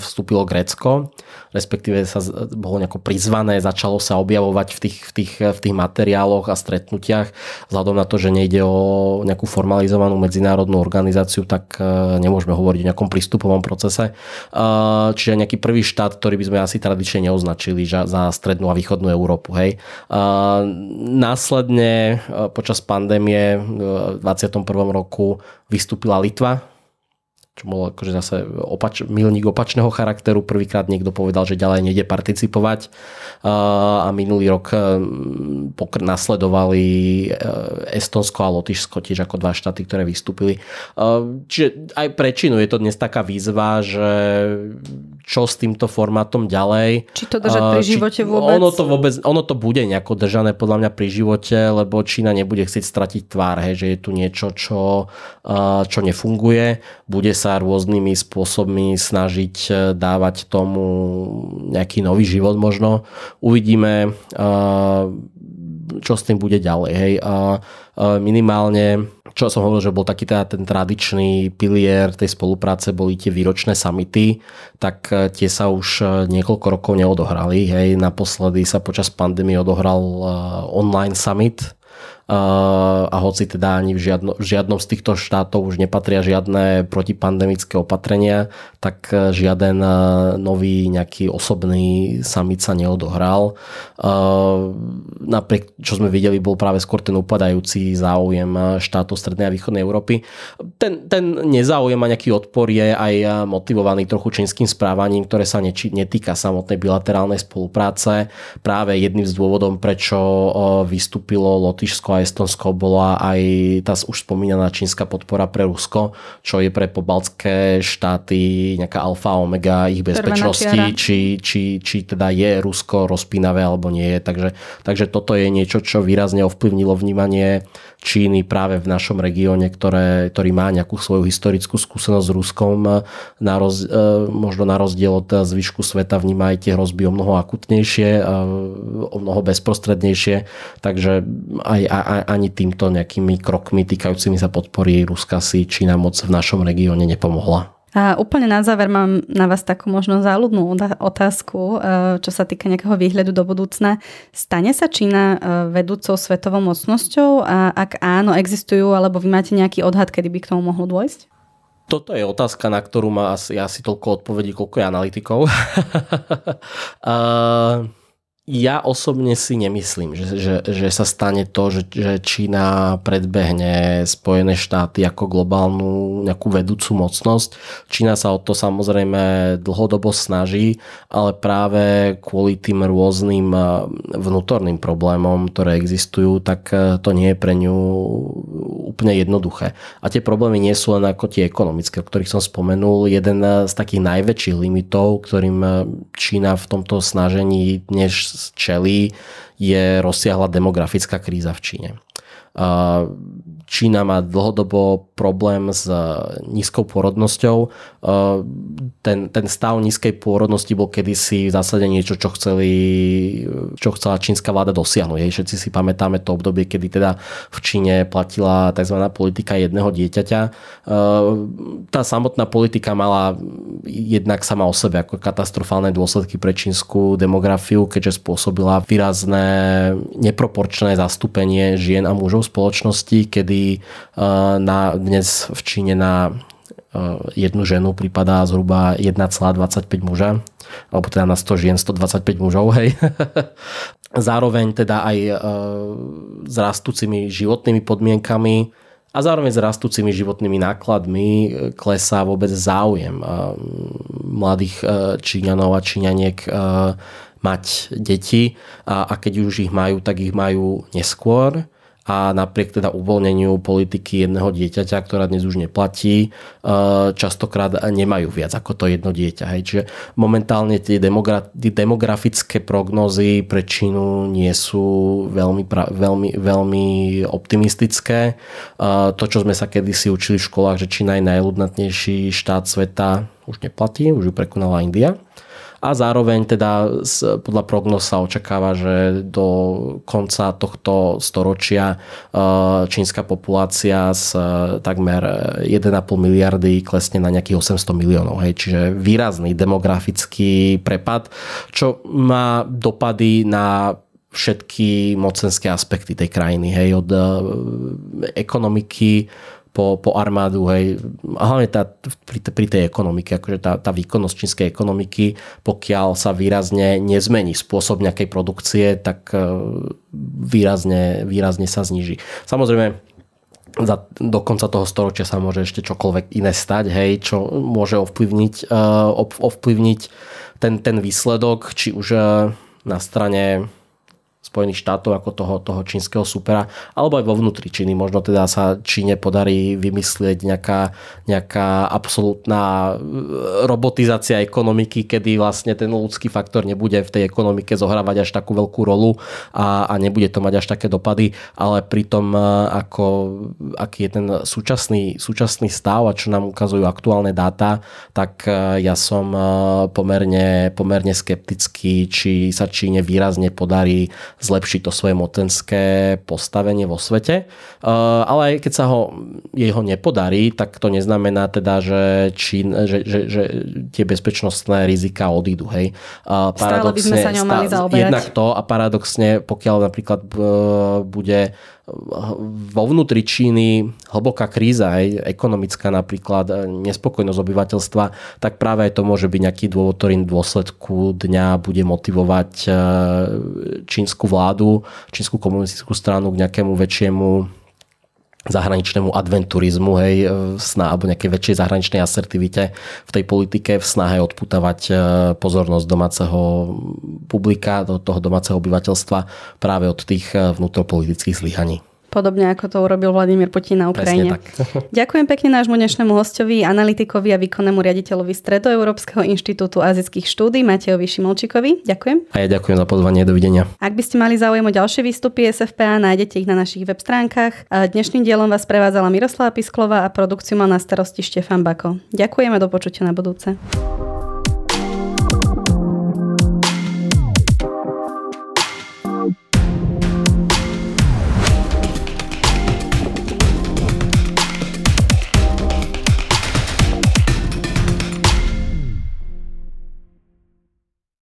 vstúpilo Grécko, respektíve sa bolo nejako prizvané, začalo sa objavovať v tých, v tých, v tých materiáloch a stretnutiach. Vzhľadom na to, že nejde o nejakú formalizovanú medzinárodnú organizáciu, tak eh, nemôžeme hovoriť o nejakom prístupovom procese. Eh, čiže nejaký prvý štát, ktorý by sme asi tradične neoznačili za strednú a východnú Európu. Hej. Následne počas pandémie 2021 roku vystúpila Litva, čo bol akože zase opač, milník opačného charakteru. Prvýkrát niekto povedal, že ďalej nejde participovať a minulý rok pokr- nasledovali e, Estonsko a Lotyšsko tiež ako dva štáty, ktoré vystúpili. Čiže aj pre Čínu je to dnes taká výzva, že čo s týmto formátom ďalej. Či to držať pri živote vôbec? Ono to, vôbec, ono to bude nejako držané podľa mňa pri živote, lebo Čína nebude chcieť stratiť tvár, hej, že je tu niečo, čo, čo nefunguje. Bude sa rôznymi spôsobmi snažiť e, dávať tomu nejaký nový život možno. Uvidíme, čo s tým bude ďalej. Hej. Minimálne čo som hovoril, že bol taký teda ten tradičný pilier tej spolupráce, boli tie výročné samity, tak e, tie sa už e, niekoľko rokov neodohrali. Hej. Naposledy sa počas pandémie odohral e, online summit, a hoci teda ani v, žiadno, v žiadnom z týchto štátov už nepatria žiadne protipandemické opatrenia, tak e, žiaden e, nový nejaký osobný summit sa neodohral. Napriek, čo sme videli, bol práve skôr ten upadajúci záujem štátov Strednej a Východnej Európy. Ten, ten nezáujem a nejaký odpor je aj motivovaný trochu čínskym správaním, ktoré sa neči, netýka samotnej bilaterálnej spolupráce. Práve jedným z dôvodom, prečo vystúpilo Lotyšsko a Estonsko bola aj tá už spomínaná čínska podpora pre Rusko, čo je pre pobaltské štáty nejaká alfa omega ich bezpečnosti, či, či, či teda je Rusko rozpínavé alebo nie je. Takže, takže toto je niečo, čo výrazne ovplyvnilo vnímanie Číny práve v našom regióne, ktoré, ktorý má nejakú svoju historickú skúsenosť s Ruskom, na roz, e, možno na rozdiel od zvyšku sveta vníma aj tie hrozby o mnoho akutnejšie, o mnoho bezprostrednejšie, takže aj, aj, ani týmto nejakými krokmi týkajúcimi sa podpory Ruska si Čína moc v našom regióne nepomohla. A úplne na záver mám na vás takú možno záľudnú otázku, e, čo sa týka nejakého výhľadu do budúcna. Stane sa Čína e, vedúcou svetovou mocnosťou a ak áno, existujú, alebo vy máte nejaký odhad, kedy by k tomu mohlo dôjsť? Toto je otázka, na ktorú má asi, asi toľko odpovedí, koľko je analytikov. uh... ja osobne si nemyslím, že, že, že sa stane to, že, že Čína predbehne Spojené štáty ako globálnu nejakú vedúcu mocnosť. Čína sa o to samozrejme dlhodobo snaží, ale práve kvôli tým rôznym eh, vnútorným problémom, ktoré existujú, tak eh, to nie je pre ňu úplne jednoduché. A tie problémy nie sú len ako tie ekonomické, o ktorých som spomenul. Jeden eh, z takých najväčších limitov, ktorým Čína v tomto snažení dnes čelí, je rozsiahla demografická kríza v Číne. Čína má dlhodobo problém s nízkou pôrodnosťou. Ten, ten stav nízkej pôrodnosti bol kedysi v zásade niečo, čo, chceli, čo chcela čínska vláda dosiahnuť. Hej. Všetci si pamätáme to obdobie, kedy teda v Číne platila tzv. politika jedného dieťaťa. Tá samotná politika mala jednak sama o sebe ako katastrofálne dôsledky pre čínsku demografiu, keďže spôsobila výrazné neproporčné zastúpenie žien a mužov v spoločnosti, kedy na, dnes v Číne na jednu ženu pripadá zhruba 1,25 muža, alebo teda na 100 žien 125 mužov, hej. Zároveň teda aj s rastúcimi životnými podmienkami a zároveň s rastúcimi životnými nákladmi klesá vôbec záujem mladých Číňanov a Číňaniek mať deti a keď už ich majú, tak ich majú neskôr a napriek teda uvoľneniu politiky jedného dieťaťa, ktorá dnes už neplatí, e, častokrát nemajú viac ako to jedno dieťa. Hej. Čiže momentálne tie demogra- demografické prognozy pre Čínu nie sú veľmi, veľmi, veľmi optimistické. E, to, čo sme sa kedysi učili v školách, že Čína je najľudnatnejší štát sveta, už neplatí, už ju prekonala India a zároveň teda podľa prognoz sa očakáva, že do konca tohto storočia e, čínska populácia z e, takmer 1,5 miliardy klesne na nejakých 800 miliónov. Hej. Čiže výrazný demografický prepad, čo má dopady na všetky mocenské aspekty tej krajiny. Hej, od e, ekonomiky po, po armádu, hej, a hlavne tá, pri, pri tej ekonomike, akože tá, tá výkonnosť čínskej ekonomiky, pokiaľ sa výrazne nezmení spôsob nejakej produkcie, tak e, výrazne, výrazne sa zniží. Samozrejme, za, do konca toho storočia sa môže ešte čokoľvek iné stať, hej, čo môže ovplyvniť, uh, ovplyvniť ten, ten výsledok, či už uh, na strane Spojených štátov ako toho, toho čínskeho supera, alebo aj vo vnútri Číny. Možno teda sa Číne podarí vymyslieť nejaká, nejaká absolútna e, robotizácia ekonomiky, kedy vlastne ten ľudský faktor nebude v tej ekonomike zohrávať až takú veľkú rolu a, a nebude to mať až také dopady, ale pritom e, ako, aký je ten súčasný, súčasný stav a čo nám ukazujú aktuálne dáta, tak e, ja som pomerne, pomerne skeptický, či sa Číne výrazne podarí zlepšiť to svoje motenské postavenie vo svete. Eh, ale aj keď sa ho, jeho nepodarí, tak to neznamená teda, že, Čín, že, že, že tie bezpečnostné rizika odídu. Hej. Stále by sme sa ňou mali zaoberať. Jednak to a paradoxne, pokiaľ napríklad eh, bude vo vnútri Číny hlboká kríza, aj ekonomická napríklad, e, nespokojnosť obyvateľstva, tak práve aj to môže byť nejaký dôvod, ktorý v dôsledku dňa bude motivovať e, čínsku vládu, čínsku komunistickú stranu k nejakému väčšiemu zahraničnému adventurizmu, hej, e, sna, alebo nejakej väčšej zahraničnej asertivite v tej politike v snahe odputávať pozornosť domáceho publika, toho domáceho obyvateľstva práve od tých vnútropolitických zlyhaní podobne ako to urobil Vladimír Putin na Ukrajine. Ďakujem pekne nášmu dnešnému hostovi, analytikovi a výkonnému riaditeľovi Stredoeurópskeho inštitútu azijských štúdí Matejovi Šimolčíkovi. Ďakujem. A ja ďakujem za pozvanie. Dovidenia. Ak by ste mali záujem o ďalšie výstupy SFPA, nájdete ich na našich web stránkach. Dnešným dielom vás prevádzala Miroslava Pisklova a produkciu mal na starosti Štefan Bako. Ďakujeme do počutia na budúce.